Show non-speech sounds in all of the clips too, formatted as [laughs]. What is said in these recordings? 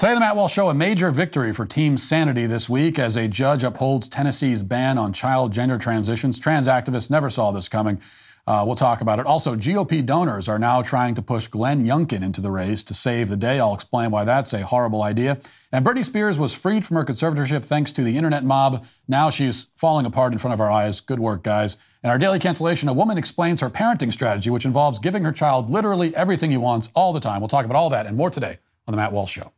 Today, the Matt Walsh Show, a major victory for Team Sanity this week as a judge upholds Tennessee's ban on child gender transitions. Trans activists never saw this coming. Uh, we'll talk about it. Also, GOP donors are now trying to push Glenn Youngkin into the race to save the day. I'll explain why that's a horrible idea. And Britney Spears was freed from her conservatorship thanks to the internet mob. Now she's falling apart in front of our eyes. Good work, guys. And our daily cancellation a woman explains her parenting strategy, which involves giving her child literally everything he wants all the time. We'll talk about all that and more today on The Matt Walsh Show.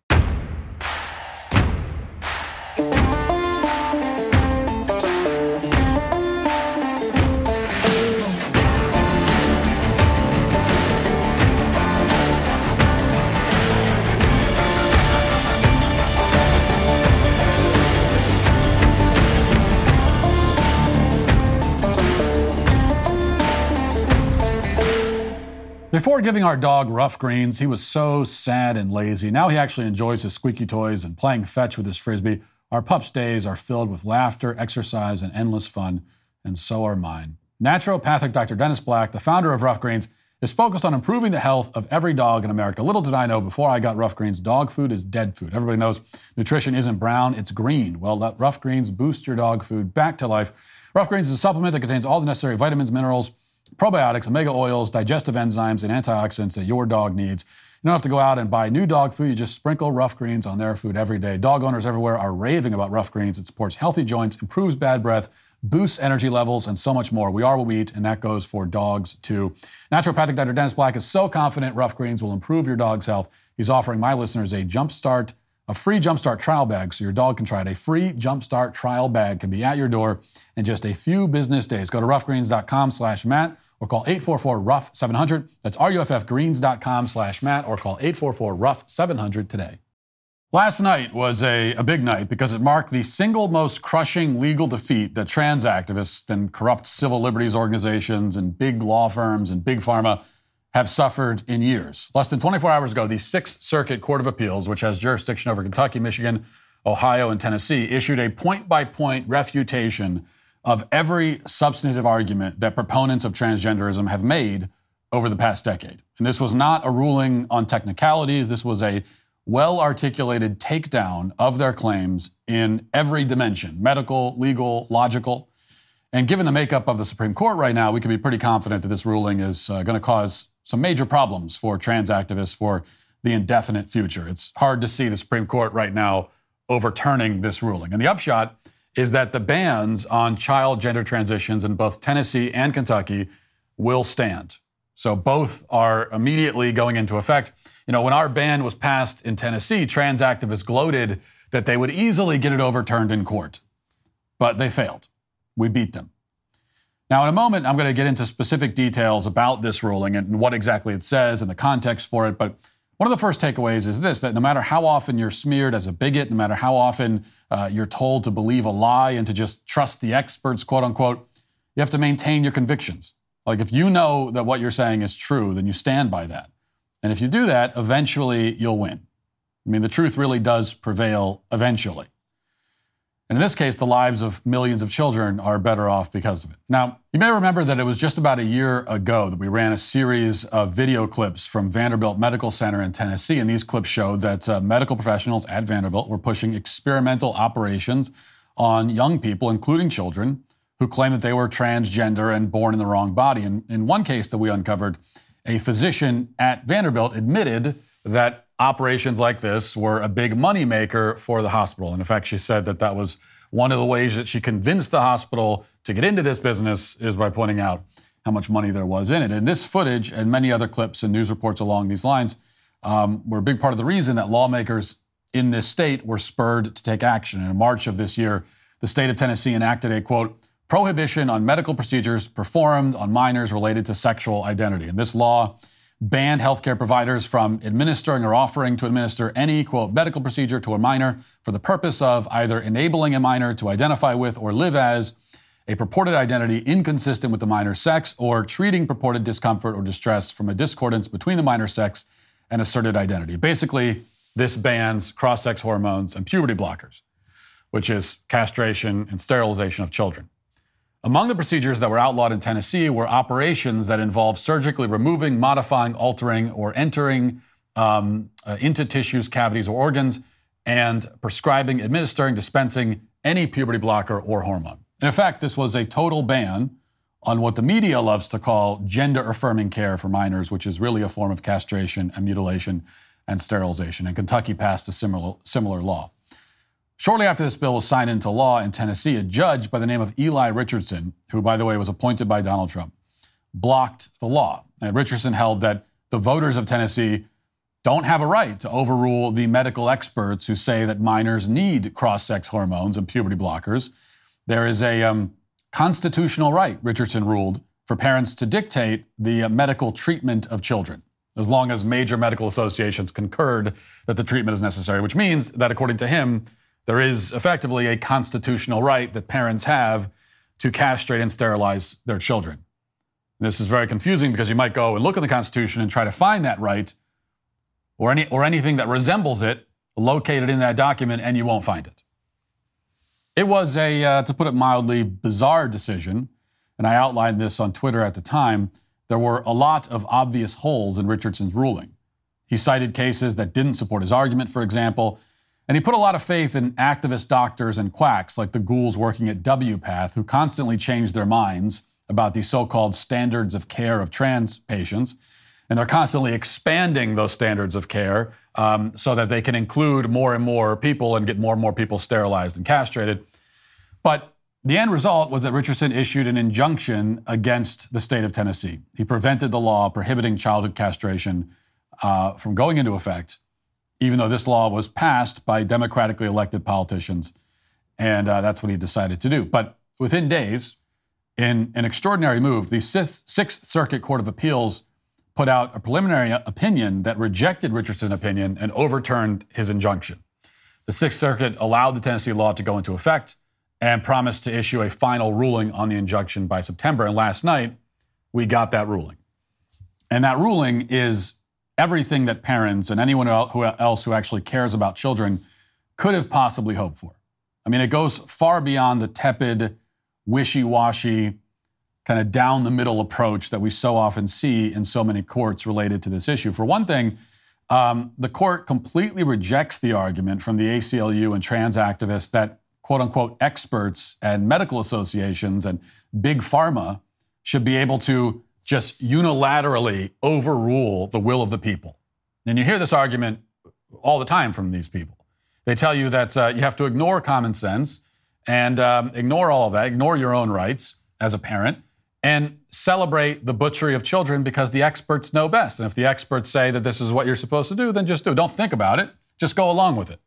Before giving our dog Ruff Greens, he was so sad and lazy. Now he actually enjoys his squeaky toys and playing fetch with his frisbee. Our pup's days are filled with laughter, exercise, and endless fun, and so are mine. Naturopathic Dr. Dennis Black, the founder of Ruff Greens, is focused on improving the health of every dog in America. Little did I know before I got Ruff Greens, dog food is dead food. Everybody knows nutrition isn't brown, it's green. Well, let Ruff Greens boost your dog food back to life. Ruff Greens is a supplement that contains all the necessary vitamins, minerals, probiotics, omega oils, digestive enzymes, and antioxidants that your dog needs. You don't have to go out and buy new dog food. You just sprinkle Ruff Greens on their food every day. Dog owners everywhere are raving about Ruff Greens. It supports healthy joints, improves bad breath, boosts energy levels, and so much more. We are what we eat, and that goes for dogs too. Naturopathic Dr. Dennis Black is so confident Ruff Greens will improve your dog's health. He's offering my listeners a jumpstart a free Jumpstart trial bag so your dog can try it. A free Jumpstart trial bag can be at your door in just a few business days. Go to ruffgreens.com slash Matt or call 844-RUFF-700. That's ruffgreens.com slash Matt or call 844-RUFF-700 today. Last night was a, a big night because it marked the single most crushing legal defeat that trans activists and corrupt civil liberties organizations and big law firms and big pharma have suffered in years. Less than 24 hours ago, the Sixth Circuit Court of Appeals, which has jurisdiction over Kentucky, Michigan, Ohio, and Tennessee, issued a point by point refutation of every substantive argument that proponents of transgenderism have made over the past decade. And this was not a ruling on technicalities, this was a well articulated takedown of their claims in every dimension medical, legal, logical. And given the makeup of the Supreme Court right now, we can be pretty confident that this ruling is uh, going to cause some major problems for trans activists for the indefinite future. It's hard to see the Supreme Court right now overturning this ruling. And the upshot is that the bans on child gender transitions in both Tennessee and Kentucky will stand. So both are immediately going into effect. You know, when our ban was passed in Tennessee, trans activists gloated that they would easily get it overturned in court. But they failed. We beat them. Now, in a moment, I'm going to get into specific details about this ruling and what exactly it says and the context for it. But one of the first takeaways is this that no matter how often you're smeared as a bigot, no matter how often uh, you're told to believe a lie and to just trust the experts, quote unquote, you have to maintain your convictions. Like if you know that what you're saying is true, then you stand by that. And if you do that, eventually you'll win. I mean, the truth really does prevail eventually. And in this case, the lives of millions of children are better off because of it. Now, you may remember that it was just about a year ago that we ran a series of video clips from Vanderbilt Medical Center in Tennessee. And these clips showed that uh, medical professionals at Vanderbilt were pushing experimental operations on young people, including children, who claimed that they were transgender and born in the wrong body. And in one case that we uncovered, a physician at Vanderbilt admitted that operations like this were a big moneymaker for the hospital. And in fact, she said that that was one of the ways that she convinced the hospital to get into this business is by pointing out how much money there was in it. And this footage and many other clips and news reports along these lines um, were a big part of the reason that lawmakers in this state were spurred to take action. In March of this year, the state of Tennessee enacted a quote, prohibition on medical procedures performed on minors related to sexual identity. And this law banned healthcare providers from administering or offering to administer any, quote, medical procedure to a minor for the purpose of either enabling a minor to identify with or live as a purported identity inconsistent with the minor's sex or treating purported discomfort or distress from a discordance between the minor's sex and asserted identity. Basically, this bans cross sex hormones and puberty blockers, which is castration and sterilization of children. Among the procedures that were outlawed in Tennessee were operations that involved surgically removing, modifying, altering, or entering um, uh, into tissues, cavities, or organs and prescribing, administering, dispensing any puberty blocker or hormone. In effect, this was a total ban on what the media loves to call gender affirming care for minors, which is really a form of castration and mutilation and sterilization. And Kentucky passed a similar, similar law. Shortly after this bill was signed into law in Tennessee, a judge by the name of Eli Richardson, who, by the way, was appointed by Donald Trump, blocked the law. And Richardson held that the voters of Tennessee don't have a right to overrule the medical experts who say that minors need cross sex hormones and puberty blockers. There is a um, constitutional right, Richardson ruled, for parents to dictate the uh, medical treatment of children, as long as major medical associations concurred that the treatment is necessary, which means that, according to him, there is effectively a constitutional right that parents have to castrate and sterilize their children. This is very confusing because you might go and look at the Constitution and try to find that right or, any, or anything that resembles it located in that document, and you won't find it. It was a, uh, to put it mildly, bizarre decision, and I outlined this on Twitter at the time. There were a lot of obvious holes in Richardson's ruling. He cited cases that didn't support his argument, for example, and he put a lot of faith in activist doctors and quacks like the ghouls working at WPATH who constantly changed their minds about the so called standards of care of trans patients and they're constantly expanding those standards of care um, so that they can include more and more people and get more and more people sterilized and castrated. But the end result was that Richardson issued an injunction against the state of Tennessee. He prevented the law prohibiting childhood castration uh, from going into effect, even though this law was passed by democratically elected politicians. And uh, that's what he decided to do. But within days, in an extraordinary move, the Sixth Circuit Court of Appeals put out a preliminary opinion that rejected Richardson's opinion and overturned his injunction. The Sixth Circuit allowed the Tennessee law to go into effect and promised to issue a final ruling on the injunction by September. And last night, we got that ruling. And that ruling is everything that parents and anyone else who actually cares about children could have possibly hoped for. I mean, it goes far beyond the tepid, wishy washy, kind of down the middle approach that we so often see in so many courts related to this issue. For one thing, um, the court completely rejects the argument from the ACLU and trans activists that quote unquote experts and medical associations and big pharma should be able to just unilaterally overrule the will of the people. And you hear this argument all the time from these people. They tell you that uh, you have to ignore common sense and um, ignore all of that, ignore your own rights as a parent, and celebrate the butchery of children because the experts know best. And if the experts say that this is what you're supposed to do, then just do it. Don't think about it, just go along with it.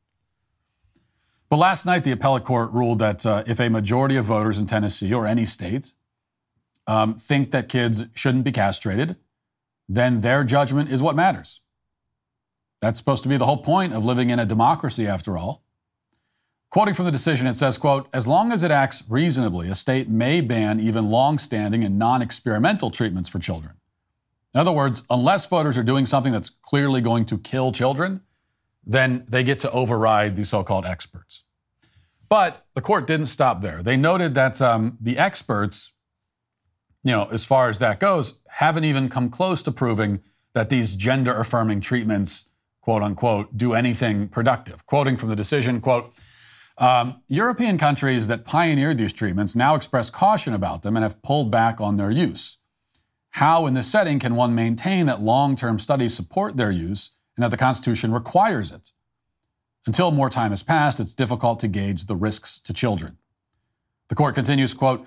But last night, the appellate court ruled that uh, if a majority of voters in Tennessee or any state um, think that kids shouldn't be castrated, then their judgment is what matters. That's supposed to be the whole point of living in a democracy, after all. Quoting from the decision, it says, quote, as long as it acts reasonably, a state may ban even long-standing and non-experimental treatments for children. In other words, unless voters are doing something that's clearly going to kill children, then they get to override the so-called experts. But the court didn't stop there. They noted that um, the experts, you know, as far as that goes, haven't even come close to proving that these gender-affirming treatments, quote unquote, do anything productive. Quoting from the decision, quote, um, European countries that pioneered these treatments now express caution about them and have pulled back on their use. How, in this setting, can one maintain that long term studies support their use and that the Constitution requires it? Until more time has passed, it's difficult to gauge the risks to children. The court continues, quote,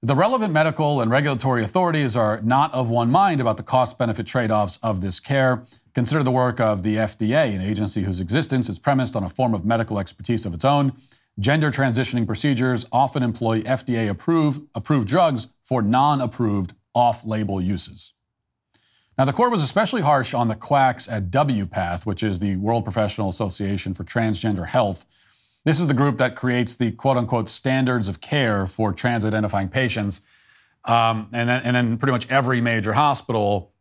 the relevant medical and regulatory authorities are not of one mind about the cost benefit trade offs of this care. Consider the work of the FDA, an agency whose existence is premised on a form of medical expertise of its own. Gender transitioning procedures often employ FDA approved, drugs for non approved off label uses. Now, the court was especially harsh on the quacks at WPATH, which is the World Professional Association for Transgender Health. This is the group that creates the quote unquote standards of care for trans identifying patients. Um, and, then, and then pretty much every major hospital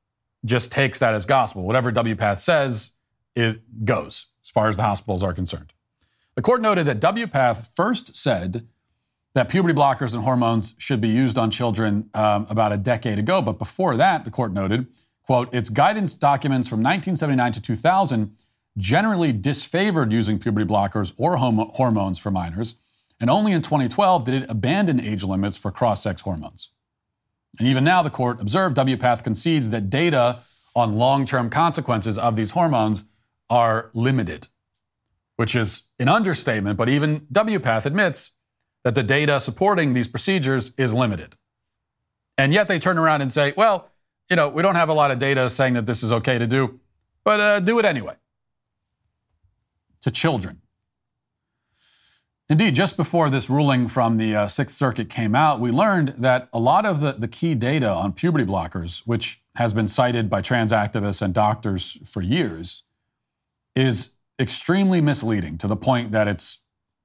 just takes that as gospel. Whatever WPATH says, it goes as far as the hospitals are concerned. The court noted that WPATH first said that puberty blockers and hormones should be used on children um, about a decade ago. But before that, the court noted, quote, its guidance documents from 1979 to 2000 generally disfavored using puberty blockers or hormones for minors, and only in 2012 did it abandon age limits for cross sex hormones. And even now, the court observed WPATH concedes that data on long term consequences of these hormones are limited, which is an understatement, but even WPATH admits that the data supporting these procedures is limited. And yet they turn around and say, well, you know, we don't have a lot of data saying that this is okay to do, but uh, do it anyway. To children. Indeed, just before this ruling from the uh, Sixth Circuit came out, we learned that a lot of the, the key data on puberty blockers, which has been cited by trans activists and doctors for years, is extremely misleading to the point that it's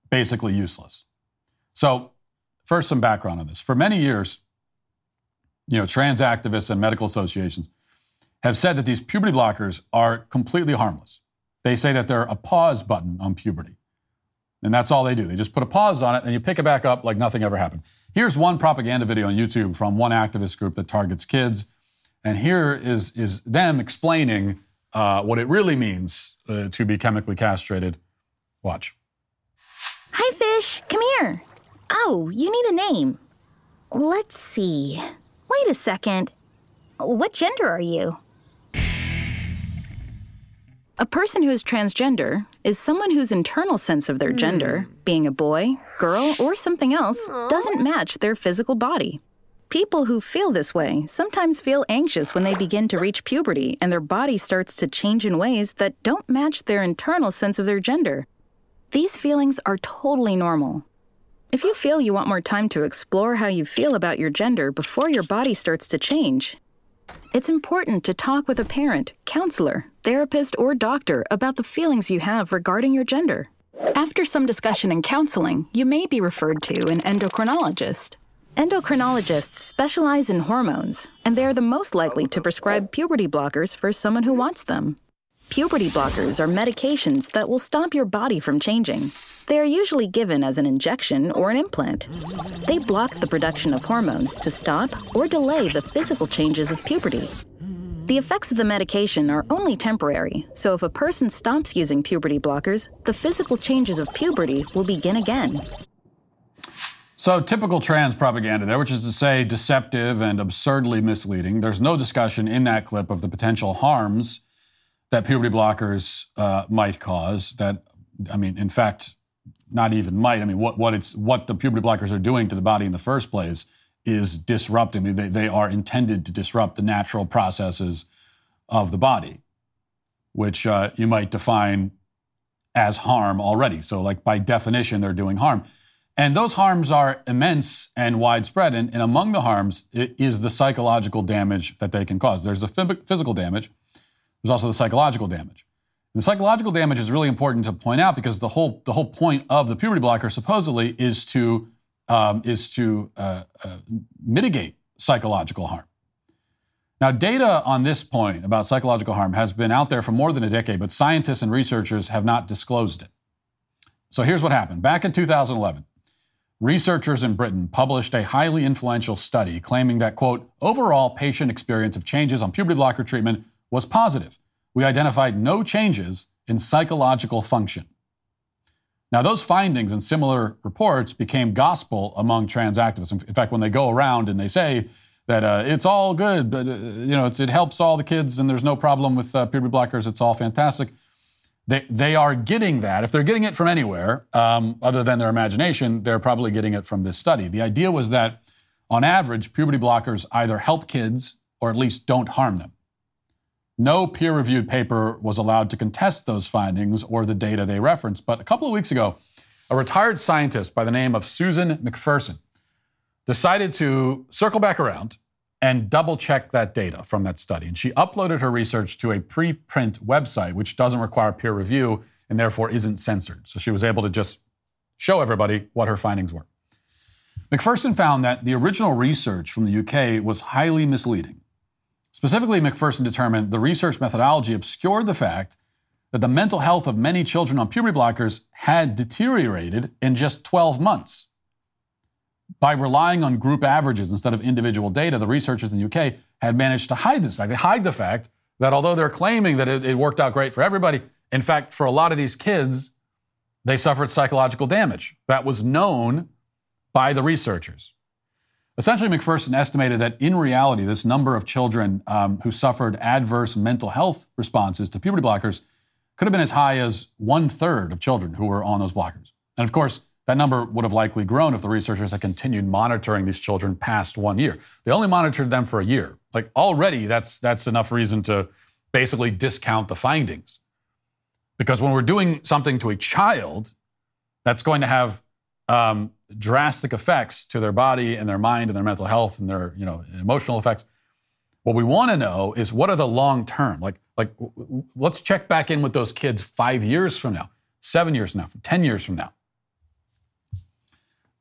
basically useless. So, first, some background on this. For many years, you know, trans activists and medical associations have said that these puberty blockers are completely harmless. They say that they're a pause button on puberty. And that's all they do. They just put a pause on it and you pick it back up like nothing ever happened. Here's one propaganda video on YouTube from one activist group that targets kids. And here is, is them explaining uh, what it really means uh, to be chemically castrated. Watch. Hi, fish. Come here. Oh, you need a name. Let's see. Wait a second. What gender are you? A person who is transgender is someone whose internal sense of their gender, mm. being a boy, girl, or something else, doesn't match their physical body. People who feel this way sometimes feel anxious when they begin to reach puberty and their body starts to change in ways that don't match their internal sense of their gender. These feelings are totally normal. If you feel you want more time to explore how you feel about your gender before your body starts to change, it's important to talk with a parent, counselor, therapist, or doctor about the feelings you have regarding your gender. After some discussion and counseling, you may be referred to an endocrinologist. Endocrinologists specialize in hormones, and they are the most likely to prescribe puberty blockers for someone who wants them. Puberty blockers are medications that will stop your body from changing. They are usually given as an injection or an implant. They block the production of hormones to stop or delay the physical changes of puberty. The effects of the medication are only temporary, so if a person stops using puberty blockers, the physical changes of puberty will begin again. So, typical trans propaganda there, which is to say deceptive and absurdly misleading. There's no discussion in that clip of the potential harms that puberty blockers uh, might cause. That, I mean, in fact, not even might. I mean, what, what it's what the puberty blockers are doing to the body in the first place is disrupting. They, they are intended to disrupt the natural processes of the body, which uh, you might define as harm already. So, like by definition, they're doing harm. And those harms are immense and widespread. And, and among the harms is the psychological damage that they can cause. There's the physical damage, there's also the psychological damage. And the psychological damage is really important to point out because the whole the whole point of the puberty blocker supposedly is to um, is to uh, uh, mitigate psychological harm. Now, data on this point about psychological harm has been out there for more than a decade, but scientists and researchers have not disclosed it. So here's what happened. Back in 2011, researchers in Britain published a highly influential study claiming that, quote, overall patient experience of changes on puberty blocker treatment was positive. We identified no changes in psychological function. Now, those findings and similar reports became gospel among trans activists. In fact, when they go around and they say that uh, it's all good, but uh, you know it helps all the kids and there's no problem with uh, puberty blockers, it's all fantastic. They, they are getting that. If they're getting it from anywhere um, other than their imagination, they're probably getting it from this study. The idea was that, on average, puberty blockers either help kids or at least don't harm them. No peer reviewed paper was allowed to contest those findings or the data they referenced. But a couple of weeks ago, a retired scientist by the name of Susan McPherson decided to circle back around and double check that data from that study. And she uploaded her research to a preprint website, which doesn't require peer review and therefore isn't censored. So she was able to just show everybody what her findings were. McPherson found that the original research from the UK was highly misleading. Specifically, McPherson determined the research methodology obscured the fact that the mental health of many children on puberty blockers had deteriorated in just 12 months. By relying on group averages instead of individual data, the researchers in the UK had managed to hide this fact. They hide the fact that although they're claiming that it, it worked out great for everybody, In fact, for a lot of these kids, they suffered psychological damage. That was known by the researchers. Essentially, McPherson estimated that in reality, this number of children um, who suffered adverse mental health responses to puberty blockers could have been as high as one third of children who were on those blockers. And of course, that number would have likely grown if the researchers had continued monitoring these children past one year. They only monitored them for a year. Like already, that's that's enough reason to basically discount the findings. Because when we're doing something to a child, that's going to have um, drastic effects to their body and their mind and their mental health and their you know emotional effects. What we want to know is what are the long term? Like like let's check back in with those kids five years from now, seven years from now, ten years from now.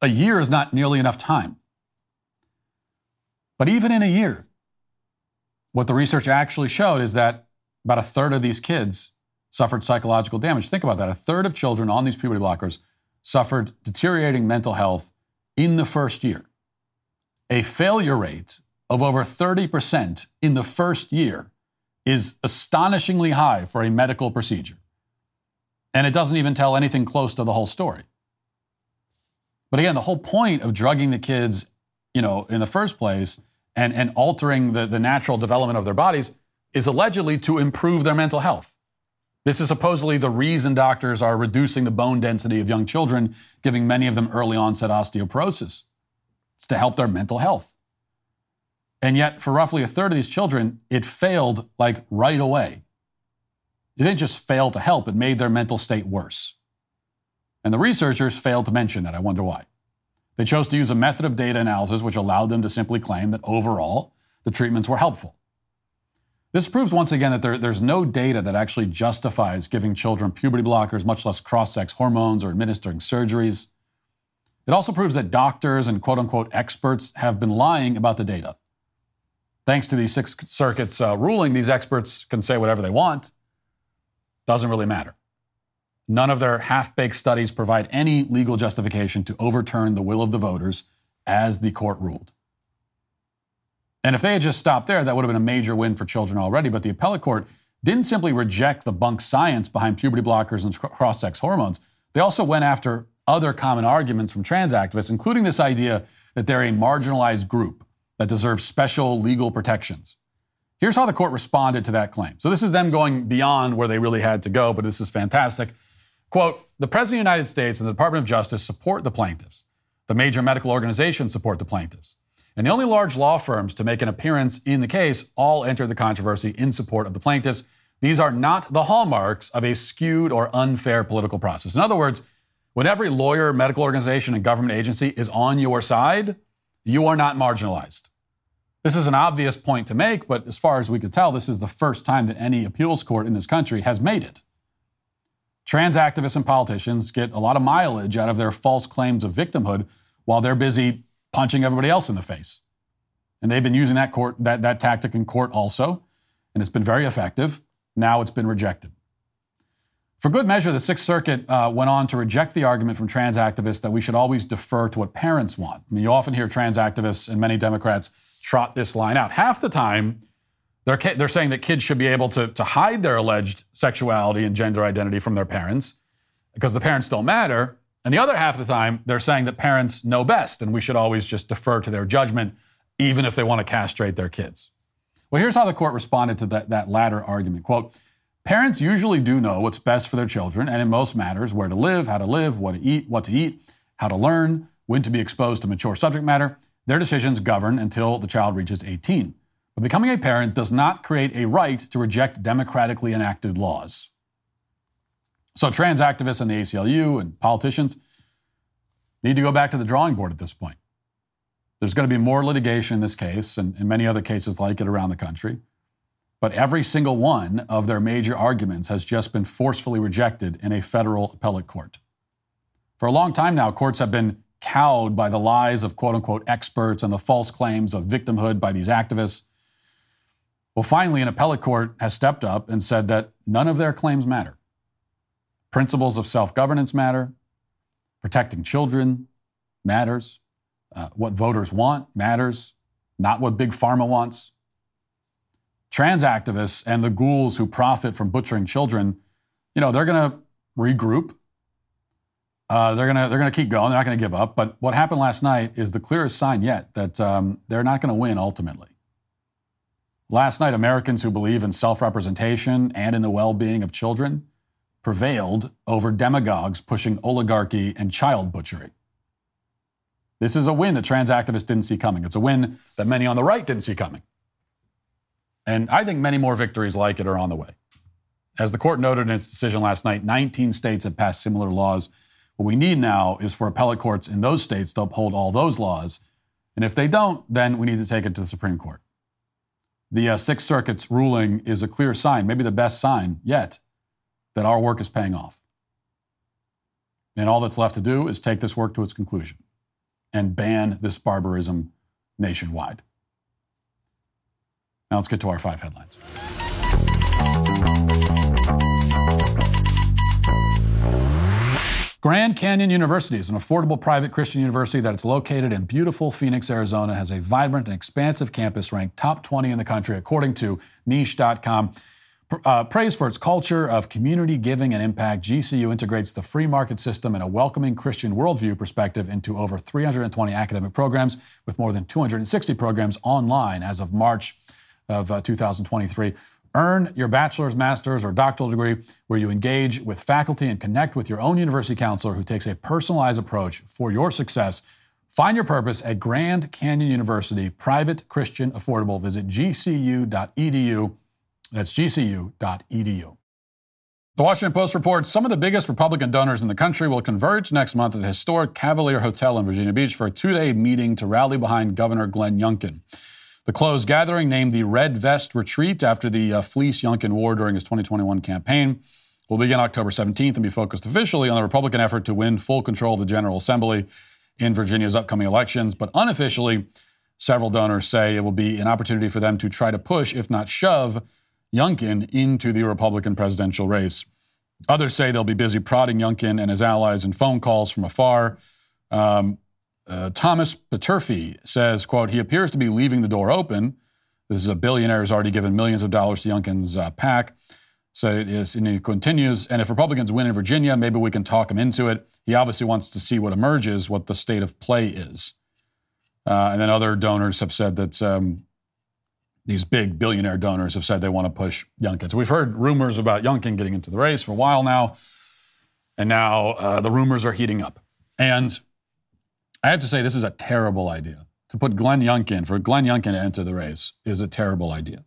A year is not nearly enough time. But even in a year, what the research actually showed is that about a third of these kids suffered psychological damage. Think about that. A third of children on these puberty blockers suffered deteriorating mental health in the first year. A failure rate of over 30% in the first year is astonishingly high for a medical procedure. And it doesn't even tell anything close to the whole story. But again, the whole point of drugging the kids, you know, in the first place and, and altering the, the natural development of their bodies is allegedly to improve their mental health. This is supposedly the reason doctors are reducing the bone density of young children, giving many of them early onset osteoporosis. It's to help their mental health. And yet, for roughly a third of these children, it failed like right away. It didn't just fail to help, it made their mental state worse. And the researchers failed to mention that. I wonder why. They chose to use a method of data analysis which allowed them to simply claim that overall the treatments were helpful. This proves once again that there, there's no data that actually justifies giving children puberty blockers, much less cross sex hormones or administering surgeries. It also proves that doctors and quote unquote experts have been lying about the data. Thanks to the Sixth Circuit's uh, ruling, these experts can say whatever they want. Doesn't really matter. None of their half baked studies provide any legal justification to overturn the will of the voters as the court ruled. And if they had just stopped there, that would have been a major win for children already. But the appellate court didn't simply reject the bunk science behind puberty blockers and cross sex hormones, they also went after other common arguments from trans activists, including this idea that they're a marginalized group that deserves special legal protections. Here's how the court responded to that claim. So this is them going beyond where they really had to go, but this is fantastic. Quote The President of the United States and the Department of Justice support the plaintiffs. The major medical organizations support the plaintiffs. And the only large law firms to make an appearance in the case all entered the controversy in support of the plaintiffs. These are not the hallmarks of a skewed or unfair political process. In other words, when every lawyer, medical organization, and government agency is on your side, you are not marginalized. This is an obvious point to make, but as far as we could tell, this is the first time that any appeals court in this country has made it. Trans activists and politicians get a lot of mileage out of their false claims of victimhood while they're busy punching everybody else in the face. And they've been using that, court, that, that tactic in court also, and it's been very effective. Now it's been rejected. For good measure, the Sixth Circuit uh, went on to reject the argument from trans activists that we should always defer to what parents want. I mean, you often hear trans activists and many Democrats trot this line out. Half the time, they're, they're saying that kids should be able to, to hide their alleged sexuality and gender identity from their parents because the parents don't matter. And the other half of the time, they're saying that parents know best and we should always just defer to their judgment, even if they want to castrate their kids. Well, here's how the court responded to that, that latter argument. Quote, Parents usually do know what's best for their children, and in most matters, where to live, how to live, what to eat, what to eat, how to learn, when to be exposed to mature subject matter. Their decisions govern until the child reaches 18. But becoming a parent does not create a right to reject democratically enacted laws. So trans activists and the ACLU and politicians need to go back to the drawing board at this point. There's going to be more litigation in this case and, and many other cases like it around the country. But every single one of their major arguments has just been forcefully rejected in a federal appellate court. For a long time now, courts have been cowed by the lies of quote unquote experts and the false claims of victimhood by these activists. Well, finally, an appellate court has stepped up and said that none of their claims matter. Principles of self governance matter. Protecting children matters. Uh, what voters want matters, not what Big Pharma wants. Trans activists and the ghouls who profit from butchering children, you know, they're going to regroup. Uh, they're gonna they're gonna keep going. They're not gonna give up. But what happened last night is the clearest sign yet that um, they're not gonna win ultimately. Last night, Americans who believe in self-representation and in the well-being of children prevailed over demagogues pushing oligarchy and child butchery. This is a win that trans activists didn't see coming. It's a win that many on the right didn't see coming. And I think many more victories like it are on the way. As the court noted in its decision last night, 19 states have passed similar laws. What we need now is for appellate courts in those states to uphold all those laws. And if they don't, then we need to take it to the Supreme Court. The uh, Sixth Circuit's ruling is a clear sign, maybe the best sign yet, that our work is paying off. And all that's left to do is take this work to its conclusion and ban this barbarism nationwide. Now let's get to our five headlines. Grand Canyon University is an affordable private Christian university that is located in beautiful Phoenix, Arizona, has a vibrant and expansive campus ranked top 20 in the country, according to niche.com. Uh, praised for its culture of community giving and impact, GCU integrates the free market system and a welcoming Christian worldview perspective into over 320 academic programs, with more than 260 programs online as of March of uh, 2023. Earn your bachelor's, master's, or doctoral degree where you engage with faculty and connect with your own university counselor who takes a personalized approach for your success. Find your purpose at Grand Canyon University, private, Christian, affordable. Visit gcu.edu. That's gcu.edu. The Washington Post reports some of the biggest Republican donors in the country will converge next month at the historic Cavalier Hotel in Virginia Beach for a two day meeting to rally behind Governor Glenn Youngkin. The closed gathering, named the Red Vest Retreat after the uh, Fleece Youngkin War during his 2021 campaign, will begin October 17th and be focused officially on the Republican effort to win full control of the General Assembly in Virginia's upcoming elections. But unofficially, several donors say it will be an opportunity for them to try to push, if not shove, Youngkin into the Republican presidential race. Others say they'll be busy prodding Youngkin and his allies in phone calls from afar. Um, uh, Thomas Peterffy says, quote, he appears to be leaving the door open. This is a billionaire who's already given millions of dollars to Youngkin's uh, PAC. So it is, and he continues, and if Republicans win in Virginia, maybe we can talk him into it. He obviously wants to see what emerges, what the state of play is. Uh, and then other donors have said that um, these big billionaire donors have said they want to push Youngkin. So we've heard rumors about Youngkin getting into the race for a while now, and now uh, the rumors are heating up. And I have to say, this is a terrible idea. To put Glenn Youngkin, for Glenn Youngkin to enter the race, is a terrible idea.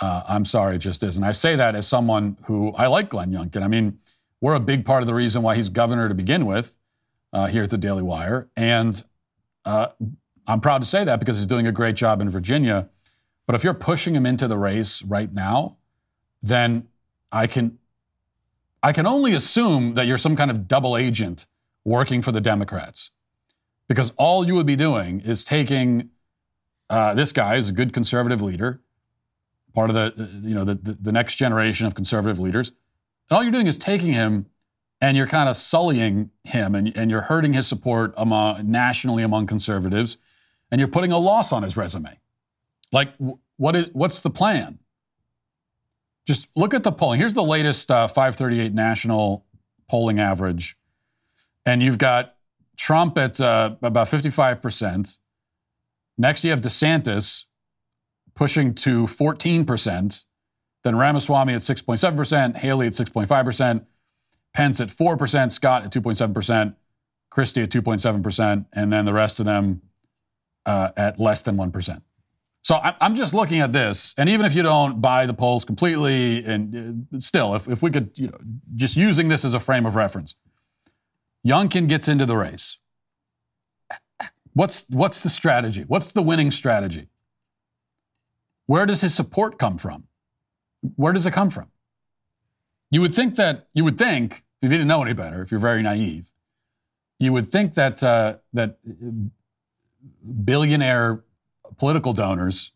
Uh, I'm sorry, it just is. And I say that as someone who I like Glenn Youngkin. I mean, we're a big part of the reason why he's governor to begin with uh, here at the Daily Wire. And uh, I'm proud to say that because he's doing a great job in Virginia. But if you're pushing him into the race right now, then I can I can only assume that you're some kind of double agent working for the Democrats because all you would be doing is taking uh, this guy is a good conservative leader, part of the you know the, the, the next generation of conservative leaders, and all you're doing is taking him and you're kind of sullying him and, and you're hurting his support among nationally among conservatives, and you're putting a loss on his resume. Like, what is what's the plan? Just look at the polling. Here's the latest uh, 538 national polling average, and you've got Trump at uh, about 55%. Next, you have DeSantis pushing to 14%. Then Ramaswamy at 6.7%, Haley at 6.5%, Pence at 4%, Scott at 2.7%, Christie at 2.7%, and then the rest of them uh, at less than 1%. So I'm just looking at this, and even if you don't buy the polls completely, and uh, still, if, if we could, you know, just using this as a frame of reference, Youngkin gets into the race. What's, what's the strategy? What's the winning strategy? Where does his support come from? Where does it come from? You would think that, you would think, if you didn't know any better, if you're very naive, you would think that, uh, that billionaire political donors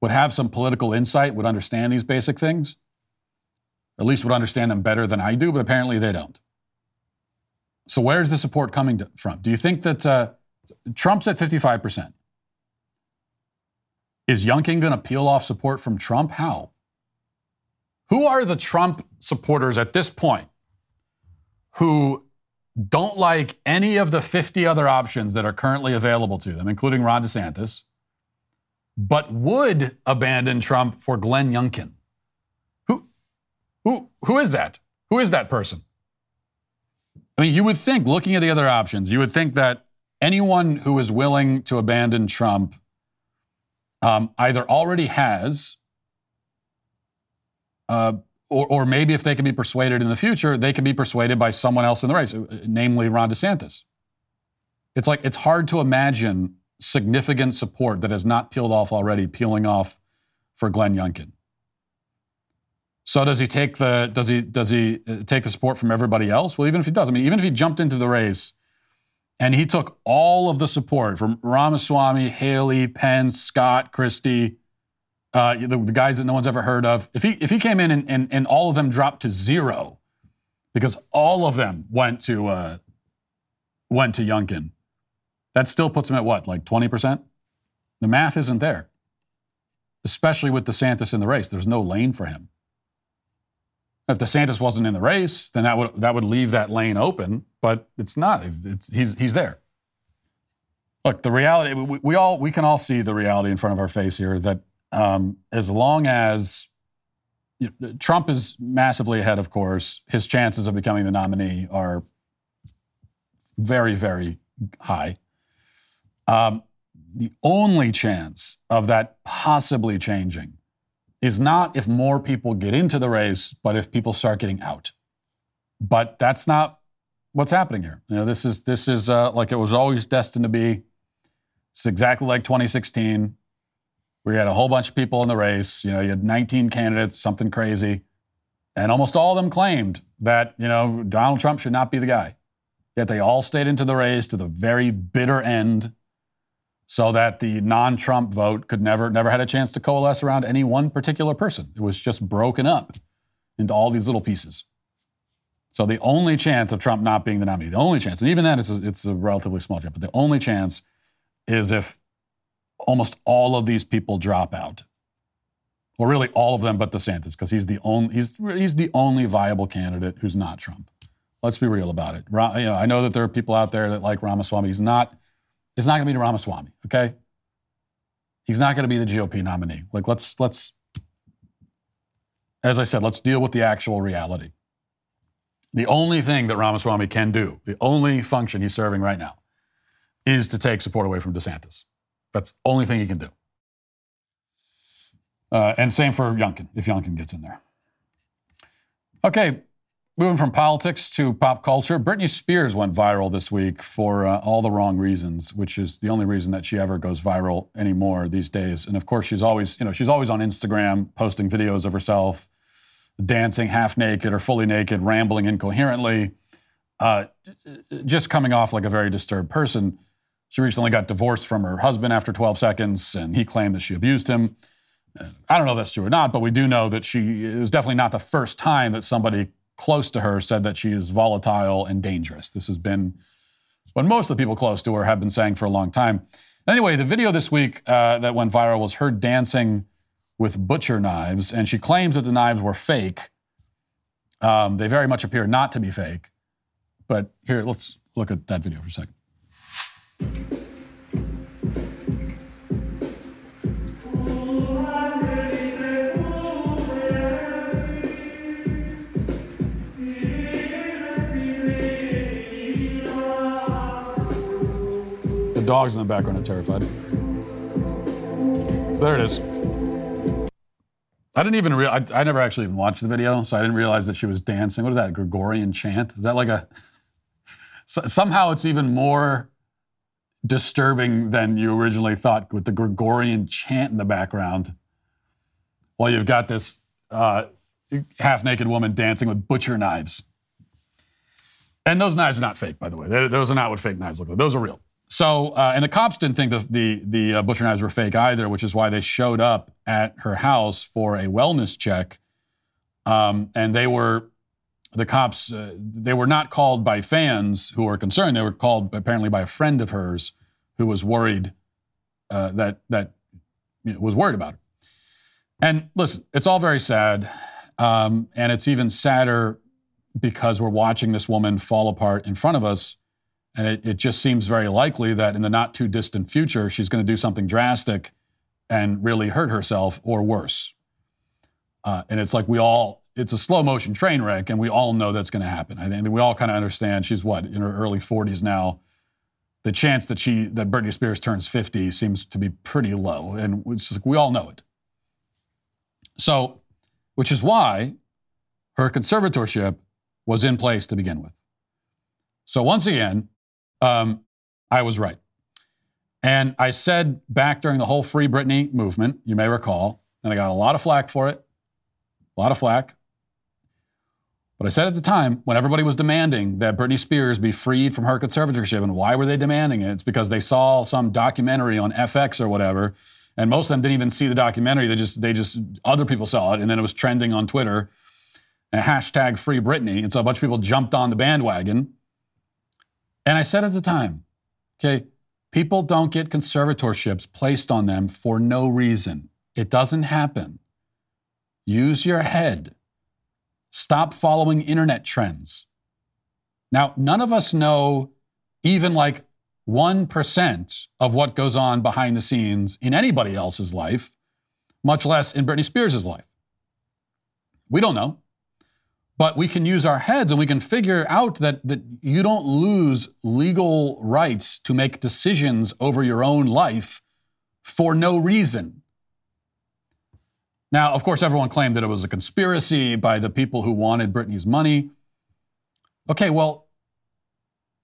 would have some political insight, would understand these basic things, at least would understand them better than I do, but apparently they don't. So where's the support coming to, from? Do you think that uh, Trump's at 55%? Is Youngkin going to peel off support from Trump? How? Who are the Trump supporters at this point who don't like any of the 50 other options that are currently available to them, including Ron DeSantis, but would abandon Trump for Glenn Youngkin? Who, who, who is that? Who is that person? I mean, you would think, looking at the other options, you would think that anyone who is willing to abandon Trump um, either already has, uh, or, or maybe if they can be persuaded in the future, they can be persuaded by someone else in the race, namely Ron DeSantis. It's like it's hard to imagine significant support that has not peeled off already, peeling off for Glenn Youngkin. So does he take the does he does he uh, take the support from everybody else? Well, even if he does, I mean, even if he jumped into the race and he took all of the support from Ramaswamy, Haley, Pence, Scott, Christie, uh, the, the, guys that no one's ever heard of. If he if he came in and, and, and all of them dropped to zero, because all of them went to uh, went to Youngkin, that still puts him at what, like twenty percent? The math isn't there, especially with DeSantis in the race. There's no lane for him. If DeSantis wasn't in the race, then that would that would leave that lane open, but it's not. It's, he's he's there. Look, the reality we, we, all we can all see the reality in front of our face here that um, as long as you know, Trump is massively ahead, of course, his chances of becoming the nominee are very very high. Um, the only chance of that possibly changing is not if more people get into the race, but if people start getting out. But that's not what's happening here. You know, this is this is uh, like it was always destined to be. It's exactly like 2016. We had a whole bunch of people in the race. You know, you had 19 candidates, something crazy, and almost all of them claimed that you know Donald Trump should not be the guy. Yet they all stayed into the race to the very bitter end so that the non-Trump vote could never never had a chance to coalesce around any one particular person. It was just broken up into all these little pieces. So the only chance of Trump not being the nominee, the only chance, and even then it's a, it's a relatively small chance, but the only chance is if almost all of these people drop out. Or really all of them but DeSantis, because he's the only he's he's the only viable candidate who's not Trump. Let's be real about it. You know, I know that there are people out there that like Ramaswamy. He's not it's not going to be Ramaswamy, okay? He's not going to be the GOP nominee. Like, let's, let's, as I said, let's deal with the actual reality. The only thing that Ramaswamy can do, the only function he's serving right now, is to take support away from DeSantis. That's the only thing he can do. Uh, and same for Youngkin, if Youngkin gets in there. Okay, Moving from politics to pop culture, Britney Spears went viral this week for uh, all the wrong reasons, which is the only reason that she ever goes viral anymore these days. And of course, she's always, you know, she's always on Instagram posting videos of herself dancing half naked or fully naked, rambling incoherently, uh, just coming off like a very disturbed person. She recently got divorced from her husband after 12 seconds, and he claimed that she abused him. I don't know if that's true or not, but we do know that she it was definitely not the first time that somebody close to her said that she is volatile and dangerous. This has been what most of the people close to her have been saying for a long time. Anyway, the video this week uh, that went viral was her dancing with butcher knives, and she claims that the knives were fake. Um, they very much appear not to be fake. But here, let's look at that video for a second. Dogs in the background are terrified. So there it is. I didn't even real. I, I, never actually even watched the video, so I didn't realize that she was dancing. What is that? Gregorian chant? Is that like a? So, somehow it's even more disturbing than you originally thought with the Gregorian chant in the background. While you've got this uh, half-naked woman dancing with butcher knives, and those knives are not fake, by the way. They, those are not what fake knives look like. Those are real. So, uh, and the cops didn't think the the, the uh, butcher knives were fake either, which is why they showed up at her house for a wellness check. Um, and they were, the cops, uh, they were not called by fans who were concerned. They were called apparently by a friend of hers who was worried uh, that that you know, was worried about her. And listen, it's all very sad. Um, and it's even sadder because we're watching this woman fall apart in front of us. And it, it just seems very likely that in the not too distant future, she's going to do something drastic and really hurt herself or worse. Uh, and it's like we all, it's a slow motion train wreck, and we all know that's going to happen. I think we all kind of understand she's what, in her early 40s now. The chance that she, that Britney Spears turns 50 seems to be pretty low. And like, we all know it. So, which is why her conservatorship was in place to begin with. So once again, um, I was right. And I said back during the whole Free Britney movement, you may recall, and I got a lot of flack for it, a lot of flack. But I said at the time, when everybody was demanding that Britney Spears be freed from her conservatorship, and why were they demanding it? It's because they saw some documentary on FX or whatever, and most of them didn't even see the documentary. They just, they just, other people saw it, and then it was trending on Twitter and hashtag free Britney. And so a bunch of people jumped on the bandwagon. And I said at the time, okay, people don't get conservatorships placed on them for no reason. It doesn't happen. Use your head. Stop following internet trends. Now, none of us know even like 1% of what goes on behind the scenes in anybody else's life, much less in Britney Spears' life. We don't know. But we can use our heads and we can figure out that, that you don't lose legal rights to make decisions over your own life for no reason. Now, of course, everyone claimed that it was a conspiracy by the people who wanted Britney's money. Okay, well,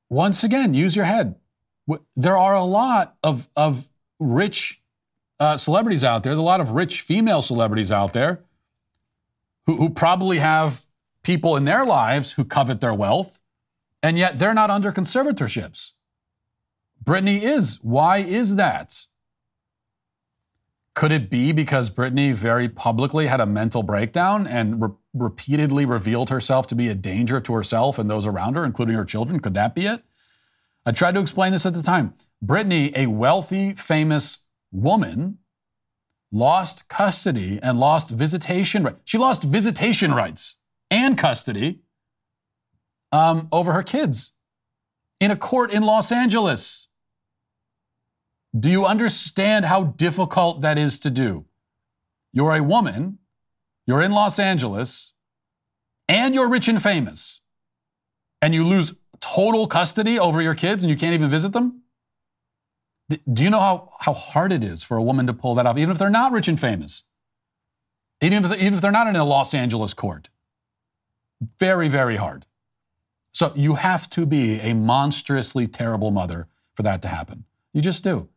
once again, use your head. There are a lot of, of rich uh, celebrities out there, a lot of rich female celebrities out there who, who probably have people in their lives who covet their wealth, and yet they're not under conservatorships. Britney is. Why is that? Could it be because Britney very publicly had a mental breakdown and re- repeatedly revealed herself to be a danger to herself and those around her, including her children? Could that be it? I tried to explain this at the time. Britney, a wealthy, famous woman, lost custody and lost visitation rights. She lost visitation rights and custody um, over her kids in a court in Los Angeles. Do you understand how difficult that is to do? You're a woman, you're in Los Angeles, and you're rich and famous, and you lose total custody over your kids and you can't even visit them? D- do you know how, how hard it is for a woman to pull that off, even if they're not rich and famous? Even if, even if they're not in a Los Angeles court? Very, very hard. So you have to be a monstrously terrible mother for that to happen. You just do.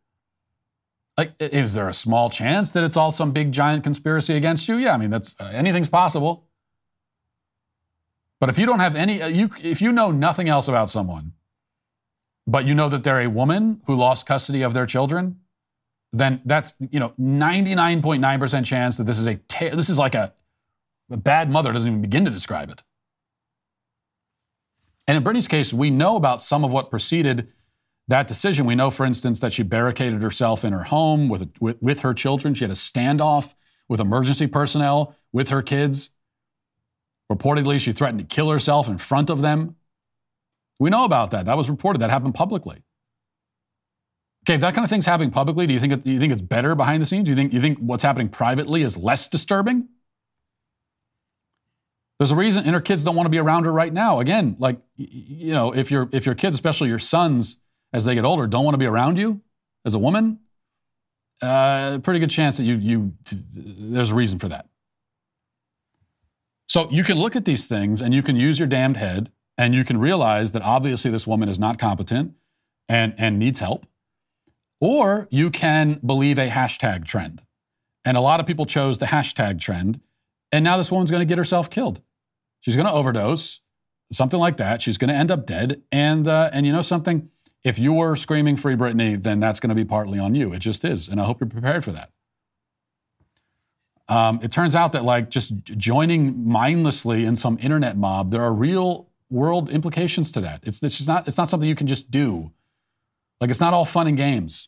Like, is there a small chance that it's all some big giant conspiracy against you? Yeah, I mean, that's uh, anything's possible. But if you don't have any, uh, you if you know nothing else about someone, but you know that they're a woman who lost custody of their children, then that's you know 99.9% chance that this is a this is like a, a bad mother doesn't even begin to describe it. And in Britney's case, we know about some of what preceded that decision. We know, for instance, that she barricaded herself in her home with, with, with, her children. She had a standoff with emergency personnel with her kids. Reportedly, she threatened to kill herself in front of them. We know about that. That was reported. That happened publicly. Okay, if that kind of thing's happening publicly, do you think it, do you think it's better behind the scenes? Do you think you think what's happening privately is less disturbing? There's a reason, her kids don't want to be around her right now. Again, like you know, if your if your kids, especially your sons, as they get older, don't want to be around you as a woman, uh, pretty good chance that you you there's a reason for that. So you can look at these things and you can use your damned head and you can realize that obviously this woman is not competent and and needs help, or you can believe a hashtag trend, and a lot of people chose the hashtag trend, and now this woman's going to get herself killed. She's going to overdose, something like that. She's going to end up dead. And uh, and you know something? If you were screaming "Free Britney," then that's going to be partly on you. It just is, and I hope you're prepared for that. Um, it turns out that like just joining mindlessly in some internet mob, there are real world implications to that. It's, it's just not it's not something you can just do. Like it's not all fun and games.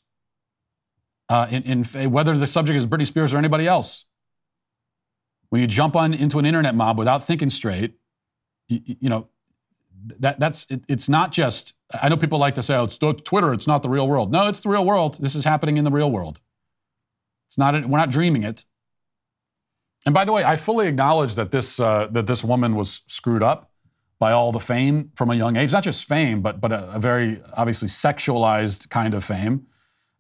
Uh, in, in whether the subject is Britney Spears or anybody else. When you jump on into an internet mob without thinking straight, you, you know, that that's it, it's not just. I know people like to say, "Oh, it's Twitter. It's not the real world." No, it's the real world. This is happening in the real world. It's not. We're not dreaming it. And by the way, I fully acknowledge that this uh, that this woman was screwed up by all the fame from a young age. Not just fame, but but a, a very obviously sexualized kind of fame.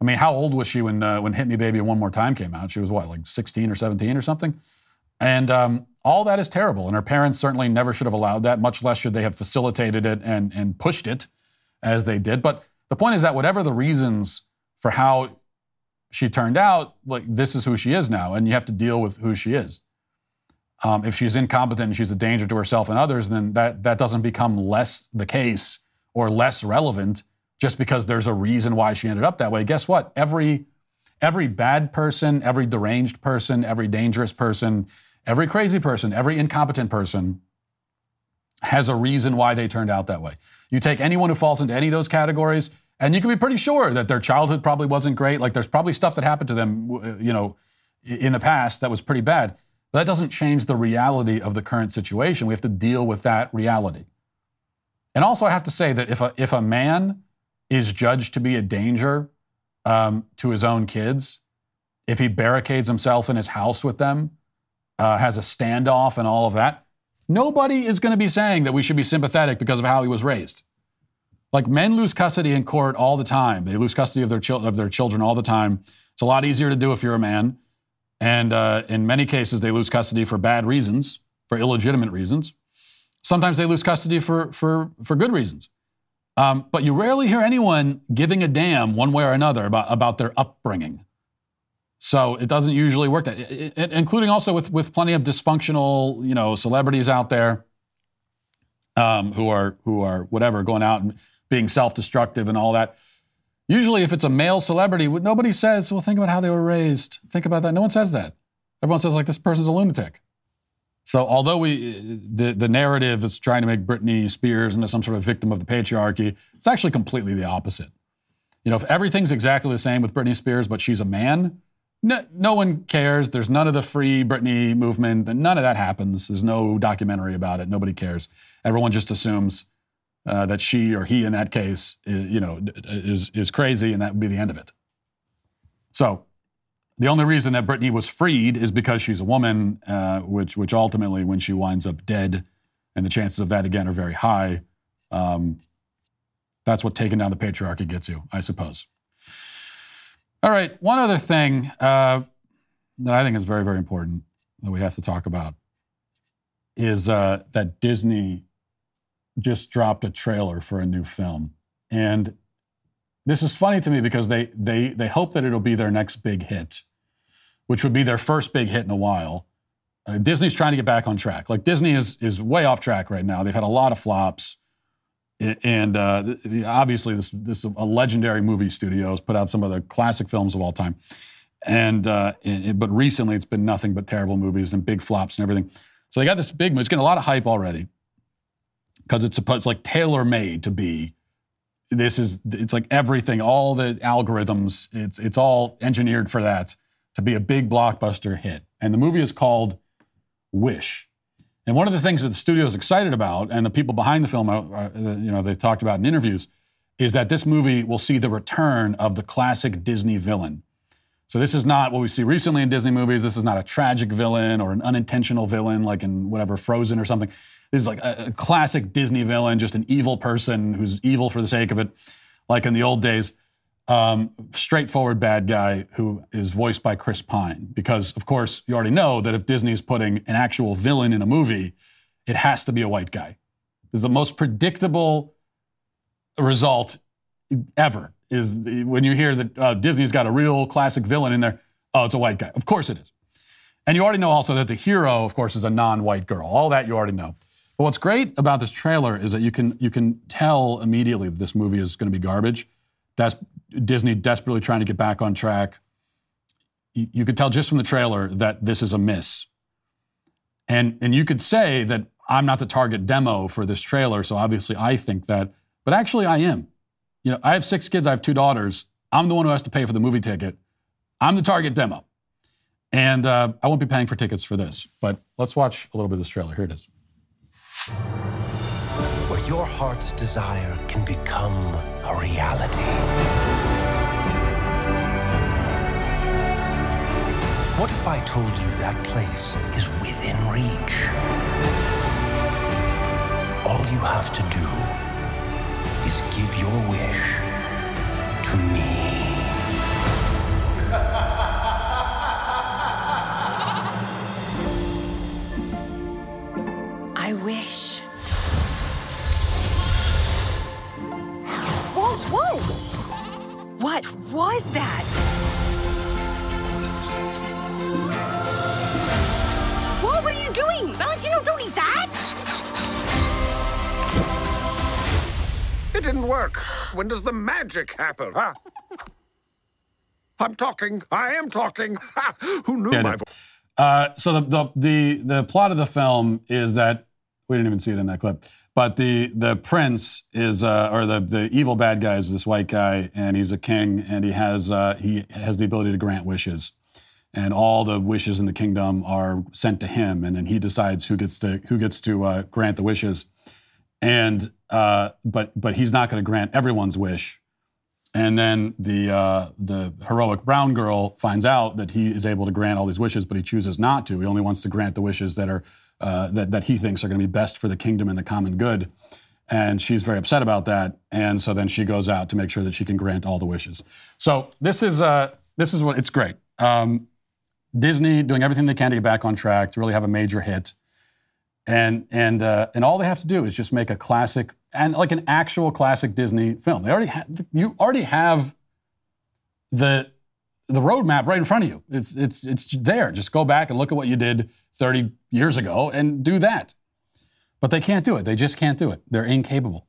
I mean, how old was she when uh, when Hit Me Baby One More Time came out? She was what, like 16 or 17 or something. And um, all that is terrible. And her parents certainly never should have allowed that, much less should they have facilitated it and, and pushed it as they did. But the point is that whatever the reasons for how she turned out, like this is who she is now, and you have to deal with who she is. Um, if she's incompetent and she's a danger to herself and others, then that, that doesn't become less the case or less relevant just because there's a reason why she ended up that way. Guess what? Every every bad person, every deranged person, every dangerous person Every crazy person, every incompetent person has a reason why they turned out that way. You take anyone who falls into any of those categories, and you can be pretty sure that their childhood probably wasn't great. Like there's probably stuff that happened to them, uh, you know, in the past that was pretty bad. But that doesn't change the reality of the current situation. We have to deal with that reality. And also, I have to say that if a, if a man is judged to be a danger um, to his own kids, if he barricades himself in his house with them, uh, has a standoff and all of that. Nobody is going to be saying that we should be sympathetic because of how he was raised. Like men lose custody in court all the time. They lose custody of their, chi- of their children all the time. It's a lot easier to do if you're a man. And uh, in many cases, they lose custody for bad reasons, for illegitimate reasons. Sometimes they lose custody for, for, for good reasons. Um, but you rarely hear anyone giving a damn one way or another about, about their upbringing. So it doesn't usually work that, it, it, including also with, with plenty of dysfunctional, you know, celebrities out there um, who are who are whatever going out and being self-destructive and all that. Usually, if it's a male celebrity, nobody says, "Well, think about how they were raised." Think about that. No one says that. Everyone says like this person's a lunatic. So although we the the narrative is trying to make Britney Spears into some sort of victim of the patriarchy, it's actually completely the opposite. You know, if everything's exactly the same with Britney Spears, but she's a man, no, no one cares. There's none of the free Britney movement. None of that happens. There's no documentary about it. Nobody cares. Everyone just assumes uh, that she or he, in that case, is, you know, is is crazy, and that would be the end of it. So, the only reason that Britney was freed is because she's a woman, uh, which which ultimately, when she winds up dead, and the chances of that again are very high. Um, that's what taking down the patriarchy gets you, I suppose. All right, one other thing uh, that I think is very, very important that we have to talk about is uh, that Disney just dropped a trailer for a new film, and this is funny to me because they they they hope that it'll be their next big hit, which would be their first big hit in a while. Uh, Disney's trying to get back on track. Like Disney is is way off track right now. They've had a lot of flops and uh, obviously this this a legendary movie studio has put out some of the classic films of all time. And uh, but recently it's been nothing but terrible movies and big flops and everything. So they got this big movie it's getting a lot of hype already. Because it's supposed like tailor made to be this is it's like everything all the algorithms it's it's all engineered for that to be a big blockbuster hit. And the movie is called wish and one of the things that the studio is excited about, and the people behind the film, uh, you know, they've talked about in interviews, is that this movie will see the return of the classic Disney villain. So this is not what we see recently in Disney movies. This is not a tragic villain or an unintentional villain like in whatever Frozen or something. This is like a, a classic Disney villain, just an evil person who's evil for the sake of it, like in the old days um, straightforward bad guy who is voiced by Chris Pine. Because, of course, you already know that if Disney is putting an actual villain in a movie, it has to be a white guy. It's the most predictable result ever is when you hear that uh, Disney's got a real classic villain in there. Oh, it's a white guy. Of course it is. And you already know also that the hero, of course, is a non-white girl. All that you already know. But what's great about this trailer is that you can you can tell immediately that this movie is going to be garbage. That's Disney desperately trying to get back on track. You, you could tell just from the trailer that this is a miss. And, and you could say that I'm not the target demo for this trailer, so obviously I think that, but actually I am. You know, I have six kids, I have two daughters. I'm the one who has to pay for the movie ticket. I'm the target demo. And uh, I won't be paying for tickets for this, but let's watch a little bit of this trailer. Here it is. Where your heart's desire can become a reality. What if I told you that place is within reach? All you have to do is give your wish to me. [laughs] I wish. Whoa, whoa! What was that? Doing? Valentino, don't eat that! It didn't work. When does the magic happen, huh? I'm talking. I am talking. Who knew Yeah, my voice? Uh, so the, the the the plot of the film is that we didn't even see it in that clip, but the the prince is uh, or the the evil bad guy is this white guy, and he's a king, and he has uh, he has the ability to grant wishes, and all the wishes in the kingdom are sent to him, and then he decides who gets to who gets to uh, grant the wishes, and uh, but but he's not going to grant everyone's wish. And then the uh, the heroic brown girl finds out that he is able to grant all these wishes, but he chooses not to. He only wants to grant the wishes that are uh, that that he thinks are going to be best for the kingdom and the common good. And she's very upset about that. And so then she goes out to make sure that she can grant all the wishes. So this is uh, this is what it's great. Um, Disney doing everything they can to get back on track to really have a major hit and and uh, and all they have to do is just make a classic and like an actual classic Disney film. They already ha- you already have the the roadmap right in front of you. It's it's it's there. Just go back and look at what you did 30 years ago and do that. But they can't do it. They just can't do it. They're incapable.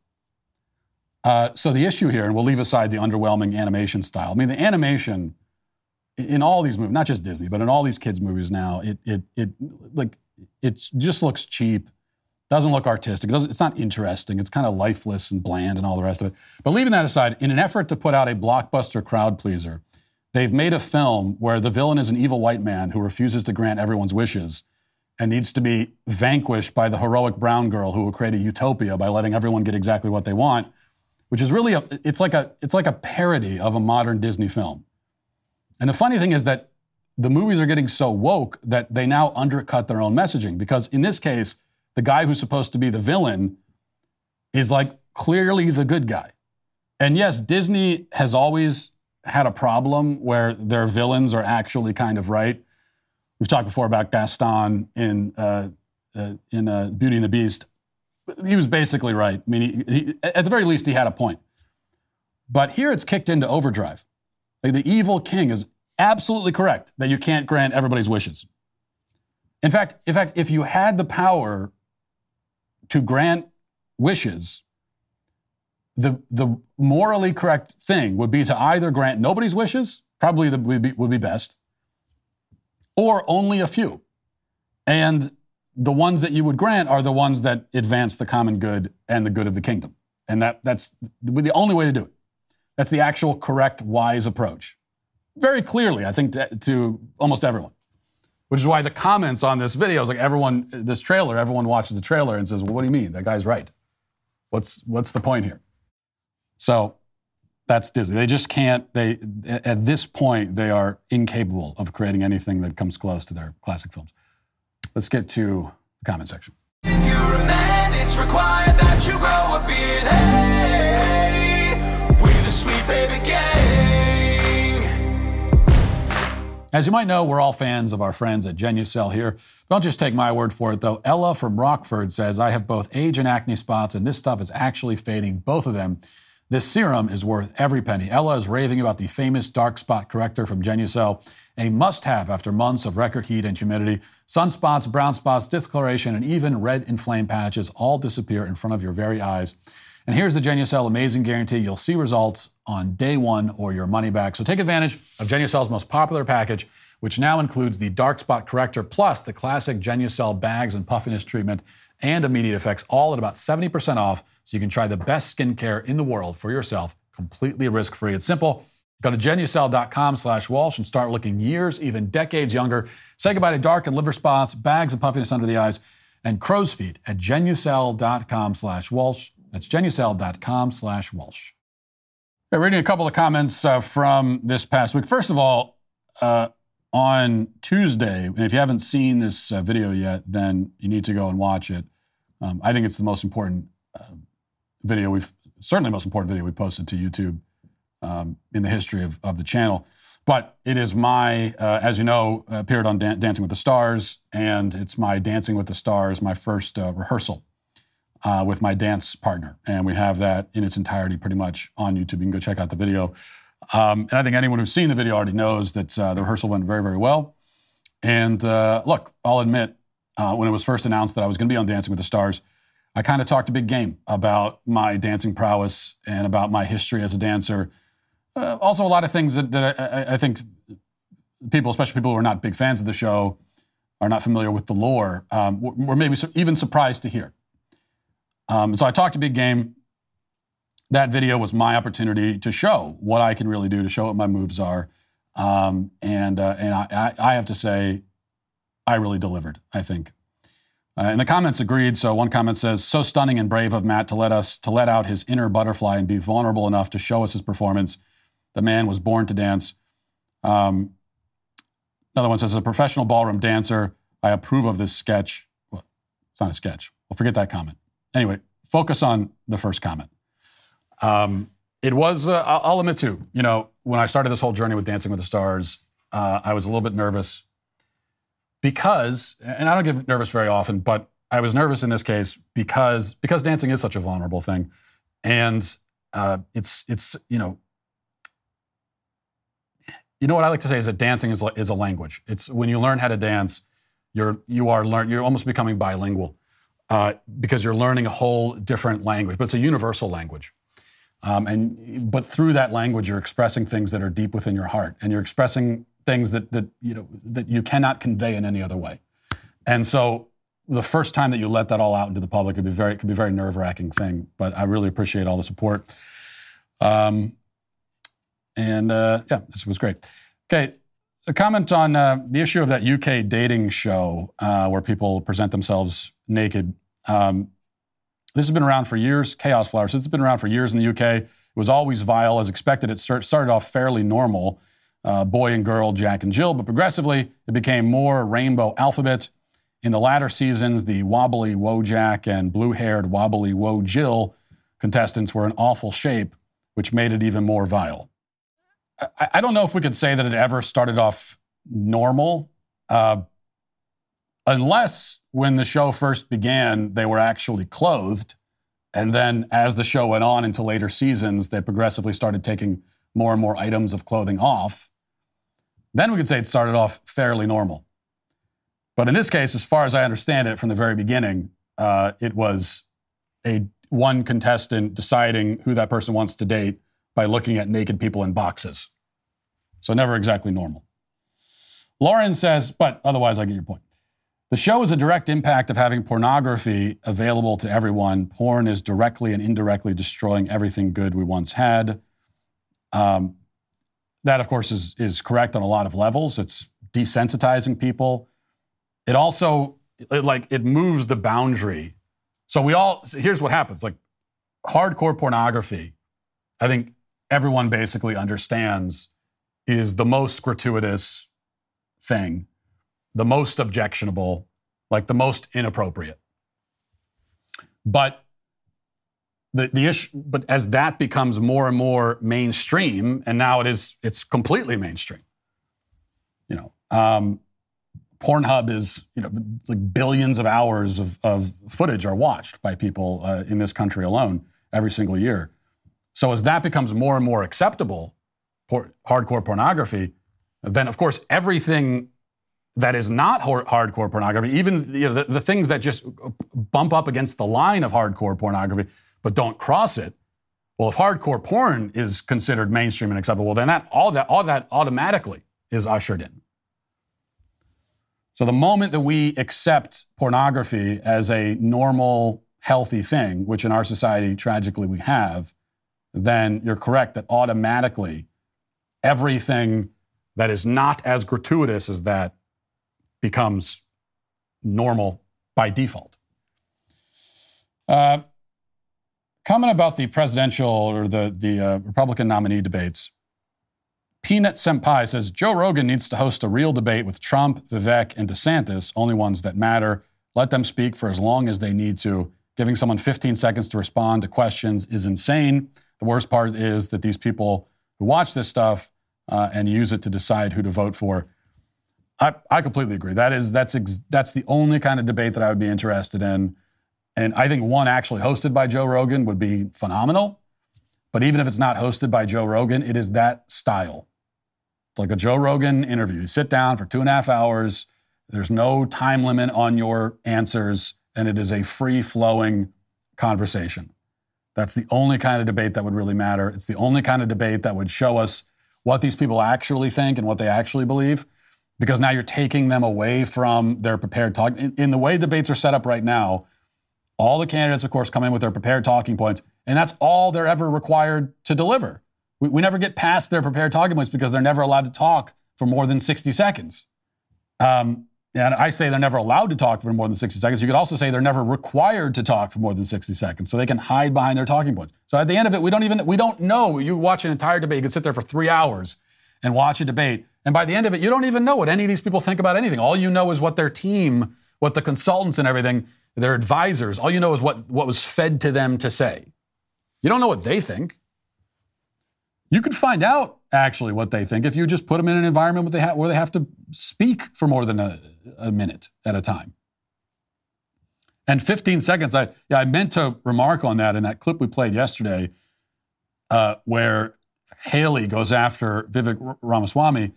Uh, so the issue here, and we'll leave aside the underwhelming animation style. I mean, the animation in all these movies, not just Disney, but in all these kids' movies now, it it it like it just looks cheap, doesn't look artistic, it it's not interesting, it's kind of lifeless and bland and all the rest of it. But leaving that aside, in an effort to put out a blockbuster crowd pleaser, they've made a film where the villain is an evil white man who refuses to grant everyone's wishes and needs to be vanquished by the heroic brown girl who will create a utopia by letting everyone get exactly what they want, which is really a it's like a it's like a parody of a modern Disney film. And the funny thing is that the movies are getting so woke that they now undercut their own messaging because in this case, the guy who's supposed to be the villain is like clearly the good guy. And yes, Disney has always had a problem where their villains are actually kind of right. We've talked before about Gaston in uh, uh, in uh, Beauty and the Beast. He was basically right. I mean, he, he, at the very least, he had a point. But here it's kicked into overdrive. Like the evil king is absolutely correct that you can't grant everybody's wishes. In fact, in fact, if you had the power to grant wishes, the, the morally correct thing would be to either grant nobody's wishes, probably the, would, be, would be best, or only a few. And the ones that you would grant are the ones that advance the common good and the good of the kingdom. And that, that's the only way to do it. That's the actual correct, wise approach. Very clearly, I think, to, to almost everyone. Which is why the comments on this video is like everyone, this trailer, everyone watches the trailer and says, well, what do you mean? That guy's right. What's, what's the point here? So that's Disney. They just can't, they, at this point, they are incapable of creating anything that comes close to their classic films. Let's get to the comment section. As you might know, we're all fans of our friends at Genucel here. Don't just take my word for it, though. Ella from Rockford says, I have both age and acne spots, and this stuff is actually fading both of them. This serum is worth every penny. Ella is raving about the famous dark spot corrector from Genucel, a must have after months of record heat and humidity. Sunspots, brown spots, discoloration, and even red inflamed patches all disappear in front of your very eyes. And here's the Genucel amazing guarantee you'll see results on day one or your money back. So take advantage of Genucel's most popular package, which now includes the dark spot corrector plus the classic Genucel bags and puffiness treatment and immediate effects, all at about 70% off. So you can try the best skincare in the world for yourself completely risk free. It's simple. Go to genucel.com slash Walsh and start looking years, even decades younger. Say goodbye to dark and liver spots, bags and puffiness under the eyes, and crow's feet at genucel.com slash Walsh. That's genucel.com slash Walsh. Hey, reading a couple of comments uh, from this past week. First of all, uh, on Tuesday, and if you haven't seen this uh, video yet, then you need to go and watch it. Um, I think it's the most important uh, video we've, certainly the most important video we posted to YouTube um, in the history of, of the channel. But it is my, uh, as you know, appeared on Dan- Dancing with the Stars, and it's my Dancing with the Stars, my first uh, rehearsal uh, with my dance partner. And we have that in its entirety pretty much on YouTube. You can go check out the video. Um, and I think anyone who's seen the video already knows that uh, the rehearsal went very, very well. And uh, look, I'll admit, uh, when it was first announced that I was going to be on Dancing with the Stars, I kind of talked a big game about my dancing prowess and about my history as a dancer uh, also, a lot of things that, that I, I, think people, especially people who are not big fans of the show, are not familiar with the lore, um, were maybe even surprised to hear. Um, so I talked a big game. That video was my opportunity to show what I can really do, to show what my moves are. Um, and uh, and I, I, have to say, I really delivered, I think. Uh, and the comments agreed. So one comment says, "So stunning and brave of Matt to let us to let out his inner butterfly and be vulnerable enough to show us his performance. The man was born to dance. Um, another one says, as a professional ballroom dancer, I approve of this sketch. Well, it's not a sketch. Well, forget that comment. Anyway, focus on the first comment. Um, it was, uh, I'll admit too, you know, when I started this whole journey with Dancing with the Stars, uh, I was a little bit nervous because, and I don't get nervous very often, but I was nervous in this case because because dancing is such a vulnerable thing, and uh, it's it's you know you know what I like to say is that dancing is, is a language. It's when you learn how to dance, you're you are learn you're almost becoming bilingual uh, because you're learning a whole different language, but it's a universal language. Um, and but through that language, you're expressing things that are deep within your heart, and you're expressing things that that you know that you cannot convey in any other way. And so, the first time that you let that all out into the public could be very could be a very nerve wracking thing. But I really appreciate all the support. Um, and uh, yeah, this was great. Okay, a comment on uh, the issue of that UK dating show uh, where people present themselves naked. Um, this has been around for years. Chaos Flowers. It's been around for years in the UK. It was always vile, as expected. It started off fairly normal, uh, boy and girl, Jack and Jill, but progressively it became more rainbow alphabet. In the latter seasons, the wobbly Wojak and blue-haired wobbly Wo Jill contestants were in awful shape, which made it even more vile. I, I don't know if we could say that it ever started off normal, uh, unless when the show first began, they were actually clothed. And then as the show went on into later seasons, they progressively started taking more and more items of clothing off. Then we could say it started off fairly normal. But in this case, as far as I understand it from the very beginning, uh, it was a one contestant deciding who that person wants to date by looking at naked people in boxes. So never exactly normal. Lauren says, but otherwise, I get your point. The show is a direct impact of having pornography available to everyone. Porn is directly and indirectly destroying everything good we once had. Um, that, of course, is, is correct on a lot of levels. It's desensitizing people. It also, it, like, it moves the boundary. So we all, so here's what happens like, hardcore pornography, I think everyone basically understands is the most gratuitous thing, the most objectionable, like the most inappropriate. But the, the issue, but as that becomes more and more mainstream, and now it is, it's completely mainstream. You know, um, Pornhub is, you know, like billions of hours of, of footage are watched by people uh, in this country alone every single year. So as that becomes more and more acceptable, por- hardcore pornography, then of course everything that is not hardcore pornography, even you know, the, the things that just bump up against the line of hardcore pornography but don't cross it. Well, if hardcore porn is considered mainstream and acceptable, then that all that all that automatically is ushered in. So the moment that we accept pornography as a normal, healthy thing, which in our society tragically we have, then you're correct that automatically everything that is not as gratuitous as that becomes normal by default. Uh, comment about the presidential or the, the uh, Republican nominee debates. Peanut Senpai says Joe Rogan needs to host a real debate with Trump, Vivek, and DeSantis, only ones that matter. Let them speak for as long as they need to. Giving someone 15 seconds to respond to questions is insane. The worst part is that these people who watch this stuff uh, and use it to decide who to vote for. I, I completely agree. That is that's ex- that's the only kind of debate that I would be interested in, and I think one actually hosted by Joe Rogan would be phenomenal. But even if it's not hosted by Joe Rogan, it is that style. It's like a Joe Rogan interview. You sit down for two and a half hours. There's no time limit on your answers, and it is a free flowing conversation. That's the only kind of debate that would really matter. It's the only kind of debate that would show us what these people actually think and what they actually believe, because now you're taking them away from their prepared talk. In, in the way debates are set up right now, all the candidates, of course, come in with their prepared talking points, and that's all they're ever required to deliver. We, we never get past their prepared talking points because they're never allowed to talk for more than 60 seconds. Um, and I say they're never allowed to talk for more than 60 seconds. You could also say they're never required to talk for more than 60 seconds, so they can hide behind their talking points. So at the end of it, we don't even we don't know. You watch an entire debate, you could sit there for three hours and watch a debate, and by the end of it, you don't even know what any of these people think about anything. All you know is what their team, what the consultants and everything, their advisors, all you know is what, what was fed to them to say. You don't know what they think. You could find out actually what they think if you just put them in an environment where they, ha- where they have to speak for more than a, a minute at a time. And 15 seconds, I, yeah, I meant to remark on that in that clip we played yesterday, uh, where Haley goes after Vivek Ramaswamy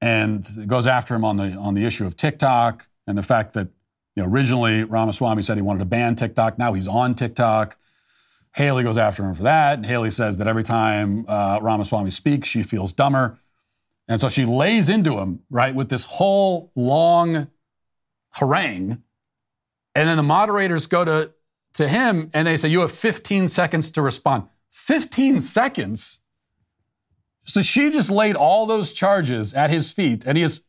and goes after him on the on the issue of TikTok and the fact that you know originally Ramaswamy said he wanted to ban TikTok. Now he's on TikTok. Haley goes after him for that. And Haley says that every time uh, Ramaswamy speaks, she feels dumber. And so she lays into him, right, with this whole long harangue. And then the moderators go to, to him and they say, You have 15 seconds to respond. 15 seconds? So she just laid all those charges at his feet. And he is,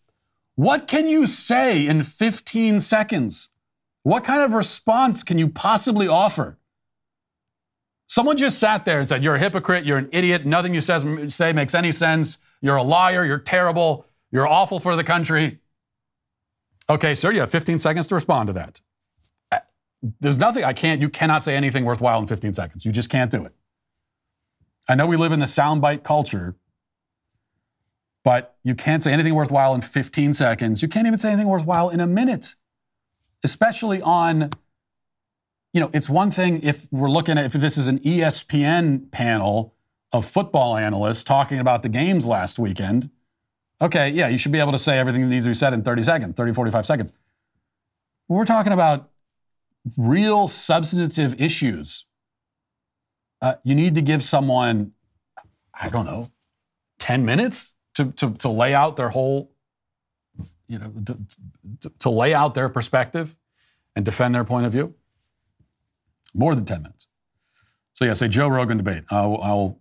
What can you say in 15 seconds? What kind of response can you possibly offer? Someone just sat there and said, You're a hypocrite, you're an idiot, nothing you says, say makes any sense, you're a liar, you're terrible, you're awful for the country. Okay, sir, you have 15 seconds to respond to that. Uh, there's nothing, I can't, you cannot say anything worthwhile in 15 seconds. You just can't do it. I know we live in the soundbite culture, but you can't say anything worthwhile in 15 seconds. You can't even say anything worthwhile in a minute, especially on you know, it's one thing if we're looking at if this is an ESPN panel of football analysts talking about the games last weekend. Okay, yeah, you should be able to say everything that needs to be said in 30 seconds, 30, 45 seconds. We're talking about real substantive issues. Uh, you need to give someone, I don't know, 10 minutes to, to, to lay out their whole, you know, to, to, to lay out their perspective and defend their point of view. More than 10 minutes. So, yes, a Joe Rogan debate. I'll, I'll,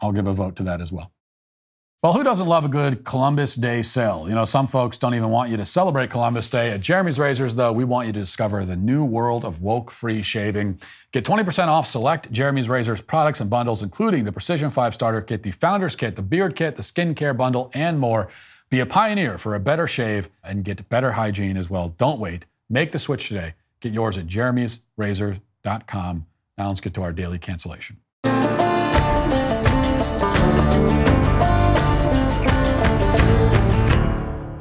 I'll give a vote to that as well. Well, who doesn't love a good Columbus Day sale? You know, some folks don't even want you to celebrate Columbus Day. At Jeremy's Razors, though, we want you to discover the new world of woke free shaving. Get 20% off select Jeremy's Razors products and bundles, including the Precision 5 Starter Kit, the Founders Kit, the Beard Kit, the Skincare Bundle, and more. Be a pioneer for a better shave and get better hygiene as well. Don't wait. Make the switch today. Get yours at jeremy'srazor.com. Now let's get to our daily cancellation.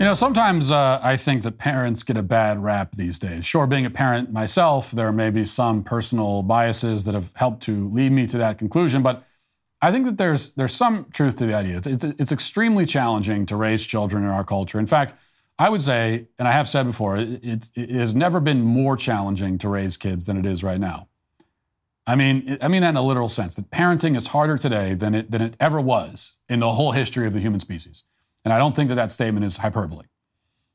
You know, sometimes uh, I think that parents get a bad rap these days. Sure, being a parent myself, there may be some personal biases that have helped to lead me to that conclusion, but I think that there's there's some truth to the idea. It's, it's, it's extremely challenging to raise children in our culture. In fact, I would say, and I have said before, it, it, has never been more challenging to raise kids than it is right now. I mean, I mean that in a literal sense. That parenting is harder today than it than it ever was in the whole history of the human species. And I don't think that that statement is hyperbole.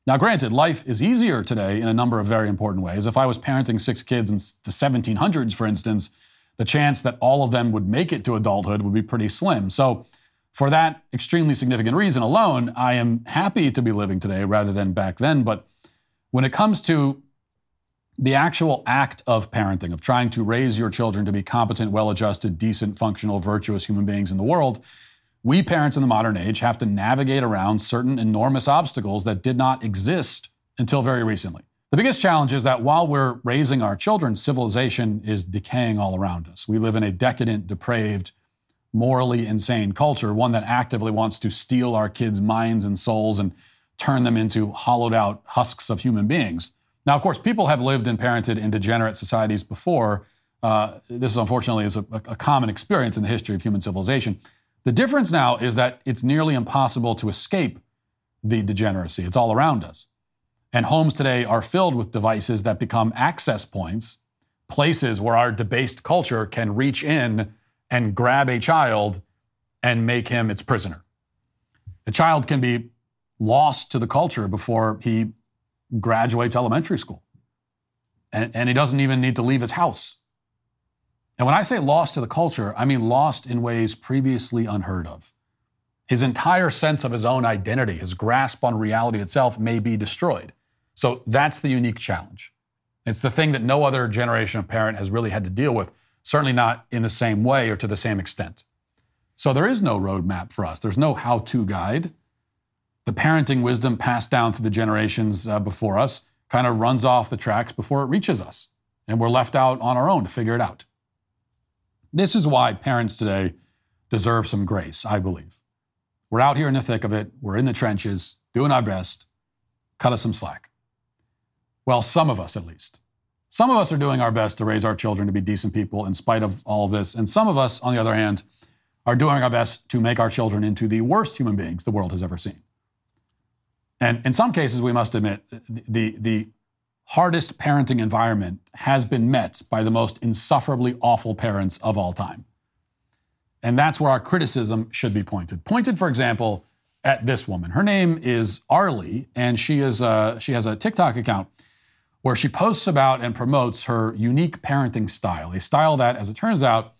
Now, granted, life is easier today in a number of very important ways. If I was parenting six kids in the 1700s, for instance, the chance that all of them would make it to adulthood would be pretty slim. So For that extremely significant reason alone, I am happy to be living today rather than back then. But when it comes to the actual act of parenting, of trying to raise your children to be competent, well adjusted, decent, functional, virtuous human beings in the world, we parents in the modern age have to navigate around certain enormous obstacles that did not exist until very recently. The biggest challenge is that while we're raising our children, civilization is decaying all around us. We live in a decadent, depraved, morally insane culture, one that actively wants to steal our kids' minds and souls and turn them into hollowed out husks of human beings. Now, of course, people have lived and parented in degenerate societies before. Uh, this, unfortunately, is a, a common experience in the history of human civilization. The difference now is that it's nearly impossible to escape the degeneracy. It's all around us. And homes today are filled with devices that become access points, places where our debased culture can reach in and grab a child and make him its prisoner. A child can be lost to the culture before he graduates elementary school. And, and, he doesn't even need to leave his house. And when I say lost to the culture, I mean lost in ways previously unheard of. His entire sense of his own identity, his grasp on reality itself may be destroyed. So that's the unique challenge. It's the thing that no other generation of parent has really had to deal with certainly not in the same way or to the same extent. So there is no roadmap for us. There's no how to guide. The parenting wisdom passed down through the generations uh, before us kind of runs off the tracks before it reaches us. And we're left out on our own to figure it out. This is why parents today deserve some grace, I believe. We're out here in the thick of it, we're in the trenches, doing our best. Cut us some slack. Well, some of us at least. Some of us are doing our best to raise our children to be decent people in spite of all of this. And some of us, on the other hand, are doing our best to make our children into the worst human beings the world has ever seen. And in some cases, we must admit, the, the hardest parenting environment has been met by the most insufferably awful parents of all time. And that's where our criticism should be pointed. Pointed, for example, at this woman. Her name is Arlie, and she, is a, she has a TikTok account where she posts about and promotes her unique parenting style, a style that, as it turns out,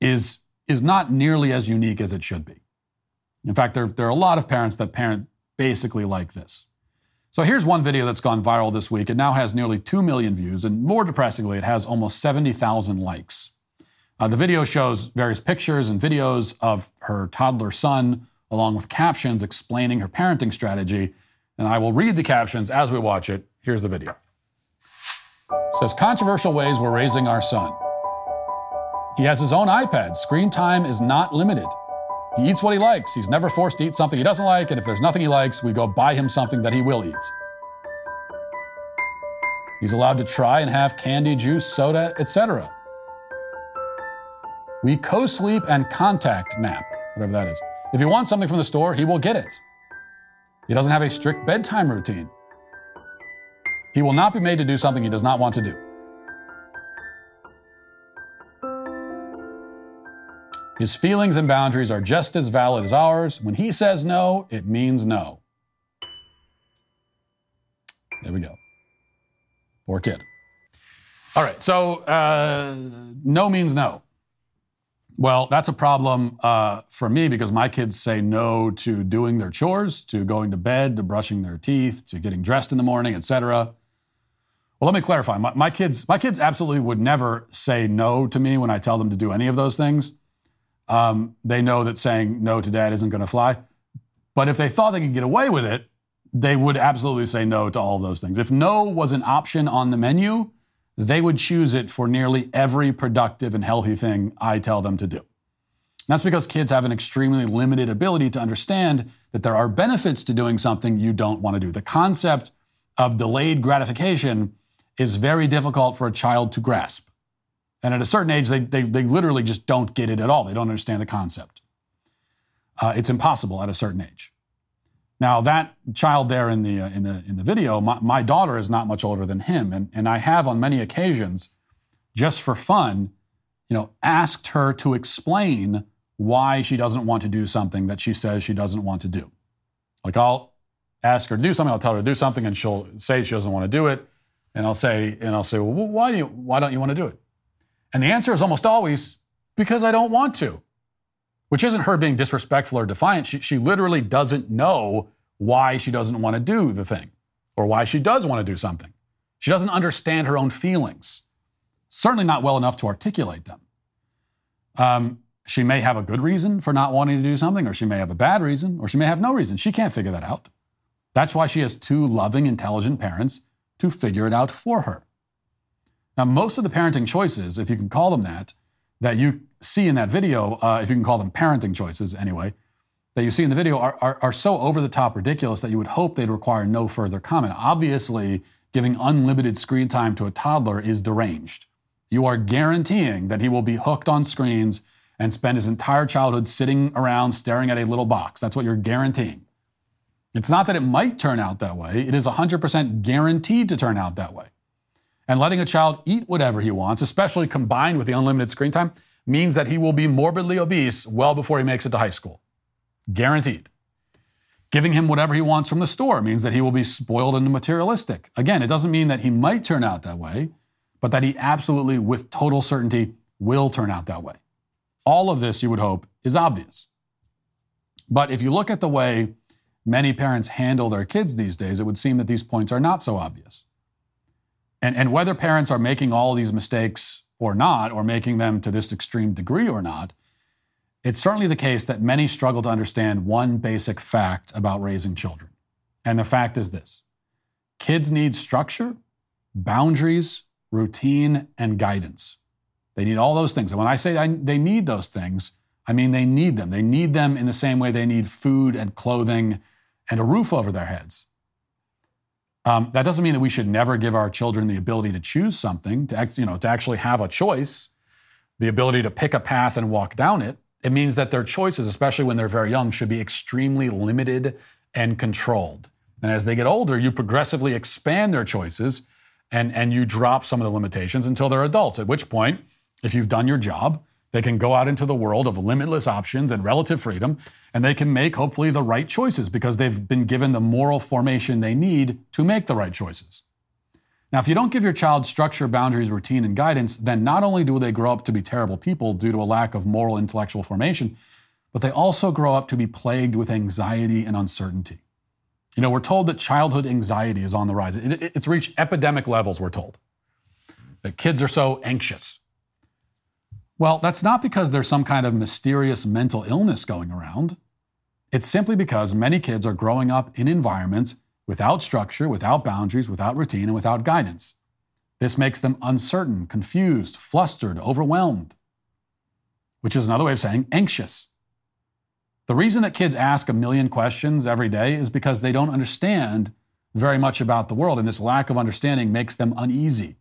is, is not nearly as unique as it should be. In fact, there, there are a lot of parents that parent basically like this. So here's one video that's gone viral this week. It now has nearly 2 million views, and more depressingly, it has almost 70,000 likes. Uh, the video shows various pictures and videos of her toddler son, along with captions explaining her parenting strategy. And I will read the captions as we watch it. Here's the video. It says controversial ways we're raising our son. He has his own iPad. Screen time is not limited. He eats what he likes. He's never forced to eat something he doesn't like, and if there's nothing he likes, we go buy him something that he will eat. He's allowed to try and have candy, juice, soda, etc. We co sleep and contact nap, whatever that is. If he wants something from the store, he will get it. He doesn't have a strict bedtime routine. He will not be made to do something he does not want to do. His feelings and boundaries are just as valid as ours. When he says no, it means no. There we go. Poor kid. All right, so uh, no means no. Well, that's a problem uh, for me because my kids say no to doing their chores, to going to bed, to brushing their teeth, to getting dressed in the morning, etc. Well, let me clarify. My, my, kids, my kids absolutely would never say no to me when I tell them to do any of those things. Um, they know that saying no to dad isn't going to fly. But if they thought they could get away with it, they would absolutely say no to all of those things. If no was an option on the menu, they would choose it for nearly every productive and healthy thing I tell them to do. That's because kids have an extremely limited ability to understand that there are benefits to doing something you don't want to do. The concept of delayed gratification is very difficult for a child to grasp. And at a certain age, they, they, they literally just don't get it at all. They don't understand the concept. Uh, it's impossible at a certain age. Now, that child there in the, uh, in the, in the video, my, my daughter is not much older than him. And, and I have on many occasions, just for fun, you know, asked her to explain why she doesn't want to do something that she says she doesn't want to do. Like I'll ask her to do something, I'll tell her to do something, and she'll say she doesn't want to do it. And I'll say, and I'll say, well, why do you, why don't you want to do it? And the answer is almost always because I don't want to. which isn't her being disrespectful or defiant. She, she literally doesn't know why she doesn't want to do the thing or why she does want to do something. She doesn't understand her own feelings, certainly not well enough to articulate them. Um, she may have a good reason for not wanting to do something, or she may have a bad reason, or she may have no reason. She can't figure that out. That's why she has two loving, intelligent parents to figure it out for her. Now, most of the parenting choices, if you can call them that, that you see in that video, uh, if you can call them parenting choices anyway, that you see in the video are, are, are so over the top ridiculous that you would hope they'd require no further comment. Obviously, giving unlimited screen time to a toddler is deranged. You are guaranteeing that he will be hooked on screens and spend his entire childhood sitting around staring at a little box. That's what you're guaranteeing. It's not that it might turn out that way, it is 100% guaranteed to turn out that way. And letting a child eat whatever he wants, especially combined with the unlimited screen time, means that he will be morbidly obese well before he makes it to high school. Guaranteed. Giving him whatever he wants from the store means that he will be spoiled and materialistic. Again, it doesn't mean that he might turn out that way, but that he absolutely, with total certainty, will turn out that way. All of this, you would hope, is obvious. But if you look at the way many parents handle their kids these days, it would seem that these points are not so obvious. And, and whether parents are making all these mistakes or not, or making them to this extreme degree or not, it's certainly the case that many struggle to understand one basic fact about raising children. And the fact is this kids need structure, boundaries, routine, and guidance. They need all those things. And when I say they need those things, I mean they need them. They need them in the same way they need food and clothing and a roof over their heads. Um, that doesn't mean that we should never give our children the ability to choose something, to, you know, to actually have a choice, the ability to pick a path and walk down it. It means that their choices, especially when they're very young, should be extremely limited and controlled. And as they get older, you progressively expand their choices and, and you drop some of the limitations until they're adults, at which point, if you've done your job, they can go out into the world of limitless options and relative freedom, and they can make hopefully the right choices because they've been given the moral formation they need to make the right choices. Now, if you don't give your child structure, boundaries, routine, and guidance, then not only do they grow up to be terrible people due to a lack of moral intellectual formation, but they also grow up to be plagued with anxiety and uncertainty. You know, we're told that childhood anxiety is on the rise. It, it, it's reached epidemic levels, we're told. That kids are so anxious. Well, that's not because there's some kind of mysterious mental illness going around. It's simply because many kids are growing up in environments without structure, without boundaries, without routine, and without guidance. This makes them uncertain, confused, flustered, overwhelmed, which is another way of saying anxious. The reason that kids ask a million questions every day is because they don't understand very much about the world, and this lack of understanding makes them uneasy.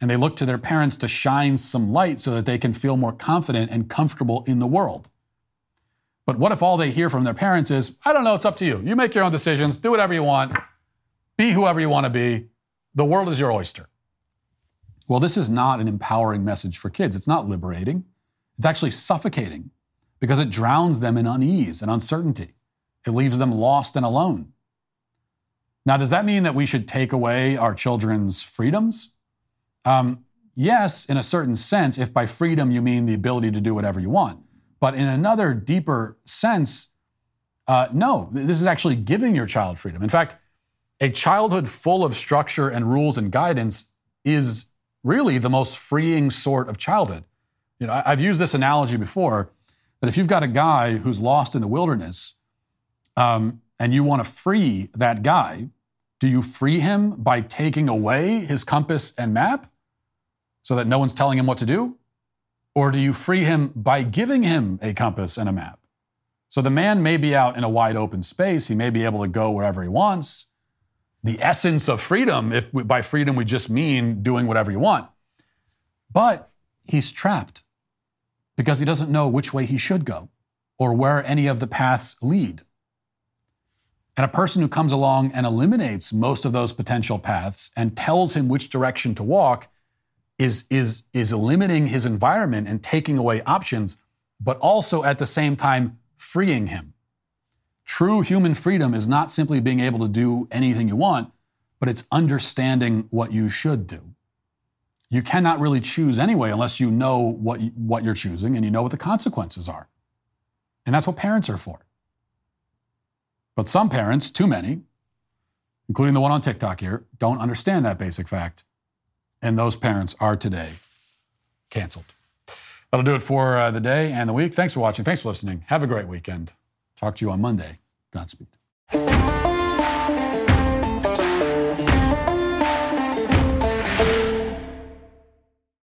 And they look to their parents to shine some light so that they can feel more confident and comfortable in the world. But what if all they hear from their parents is, I don't know, it's up to you. You make your own decisions, do whatever you want, be whoever you want to be. The world is your oyster. Well, this is not an empowering message for kids. It's not liberating. It's actually suffocating because it drowns them in unease and uncertainty. It leaves them lost and alone. Now, does that mean that we should take away our children's freedoms? Um, yes, in a certain sense, if by freedom you mean the ability to do whatever you want. But in another deeper sense, uh, no, this is actually giving your child freedom. In fact, a childhood full of structure and rules and guidance is really the most freeing sort of childhood. You know, I've used this analogy before that if you've got a guy who's lost in the wilderness um, and you want to free that guy, do you free him by taking away his compass and map so that no one's telling him what to do? Or do you free him by giving him a compass and a map? So the man may be out in a wide open space, he may be able to go wherever he wants. The essence of freedom, if we, by freedom we just mean doing whatever you want, but he's trapped because he doesn't know which way he should go or where any of the paths lead. And a person who comes along and eliminates most of those potential paths and tells him which direction to walk is, is, is limiting his environment and taking away options, but also at the same time freeing him. True human freedom is not simply being able to do anything you want, but it's understanding what you should do. You cannot really choose anyway unless you know what, what you're choosing and you know what the consequences are. And that's what parents are for. But some parents, too many, including the one on TikTok here, don't understand that basic fact. And those parents are today canceled. That'll do it for uh, the day and the week. Thanks for watching. Thanks for listening. Have a great weekend. Talk to you on Monday. Godspeed.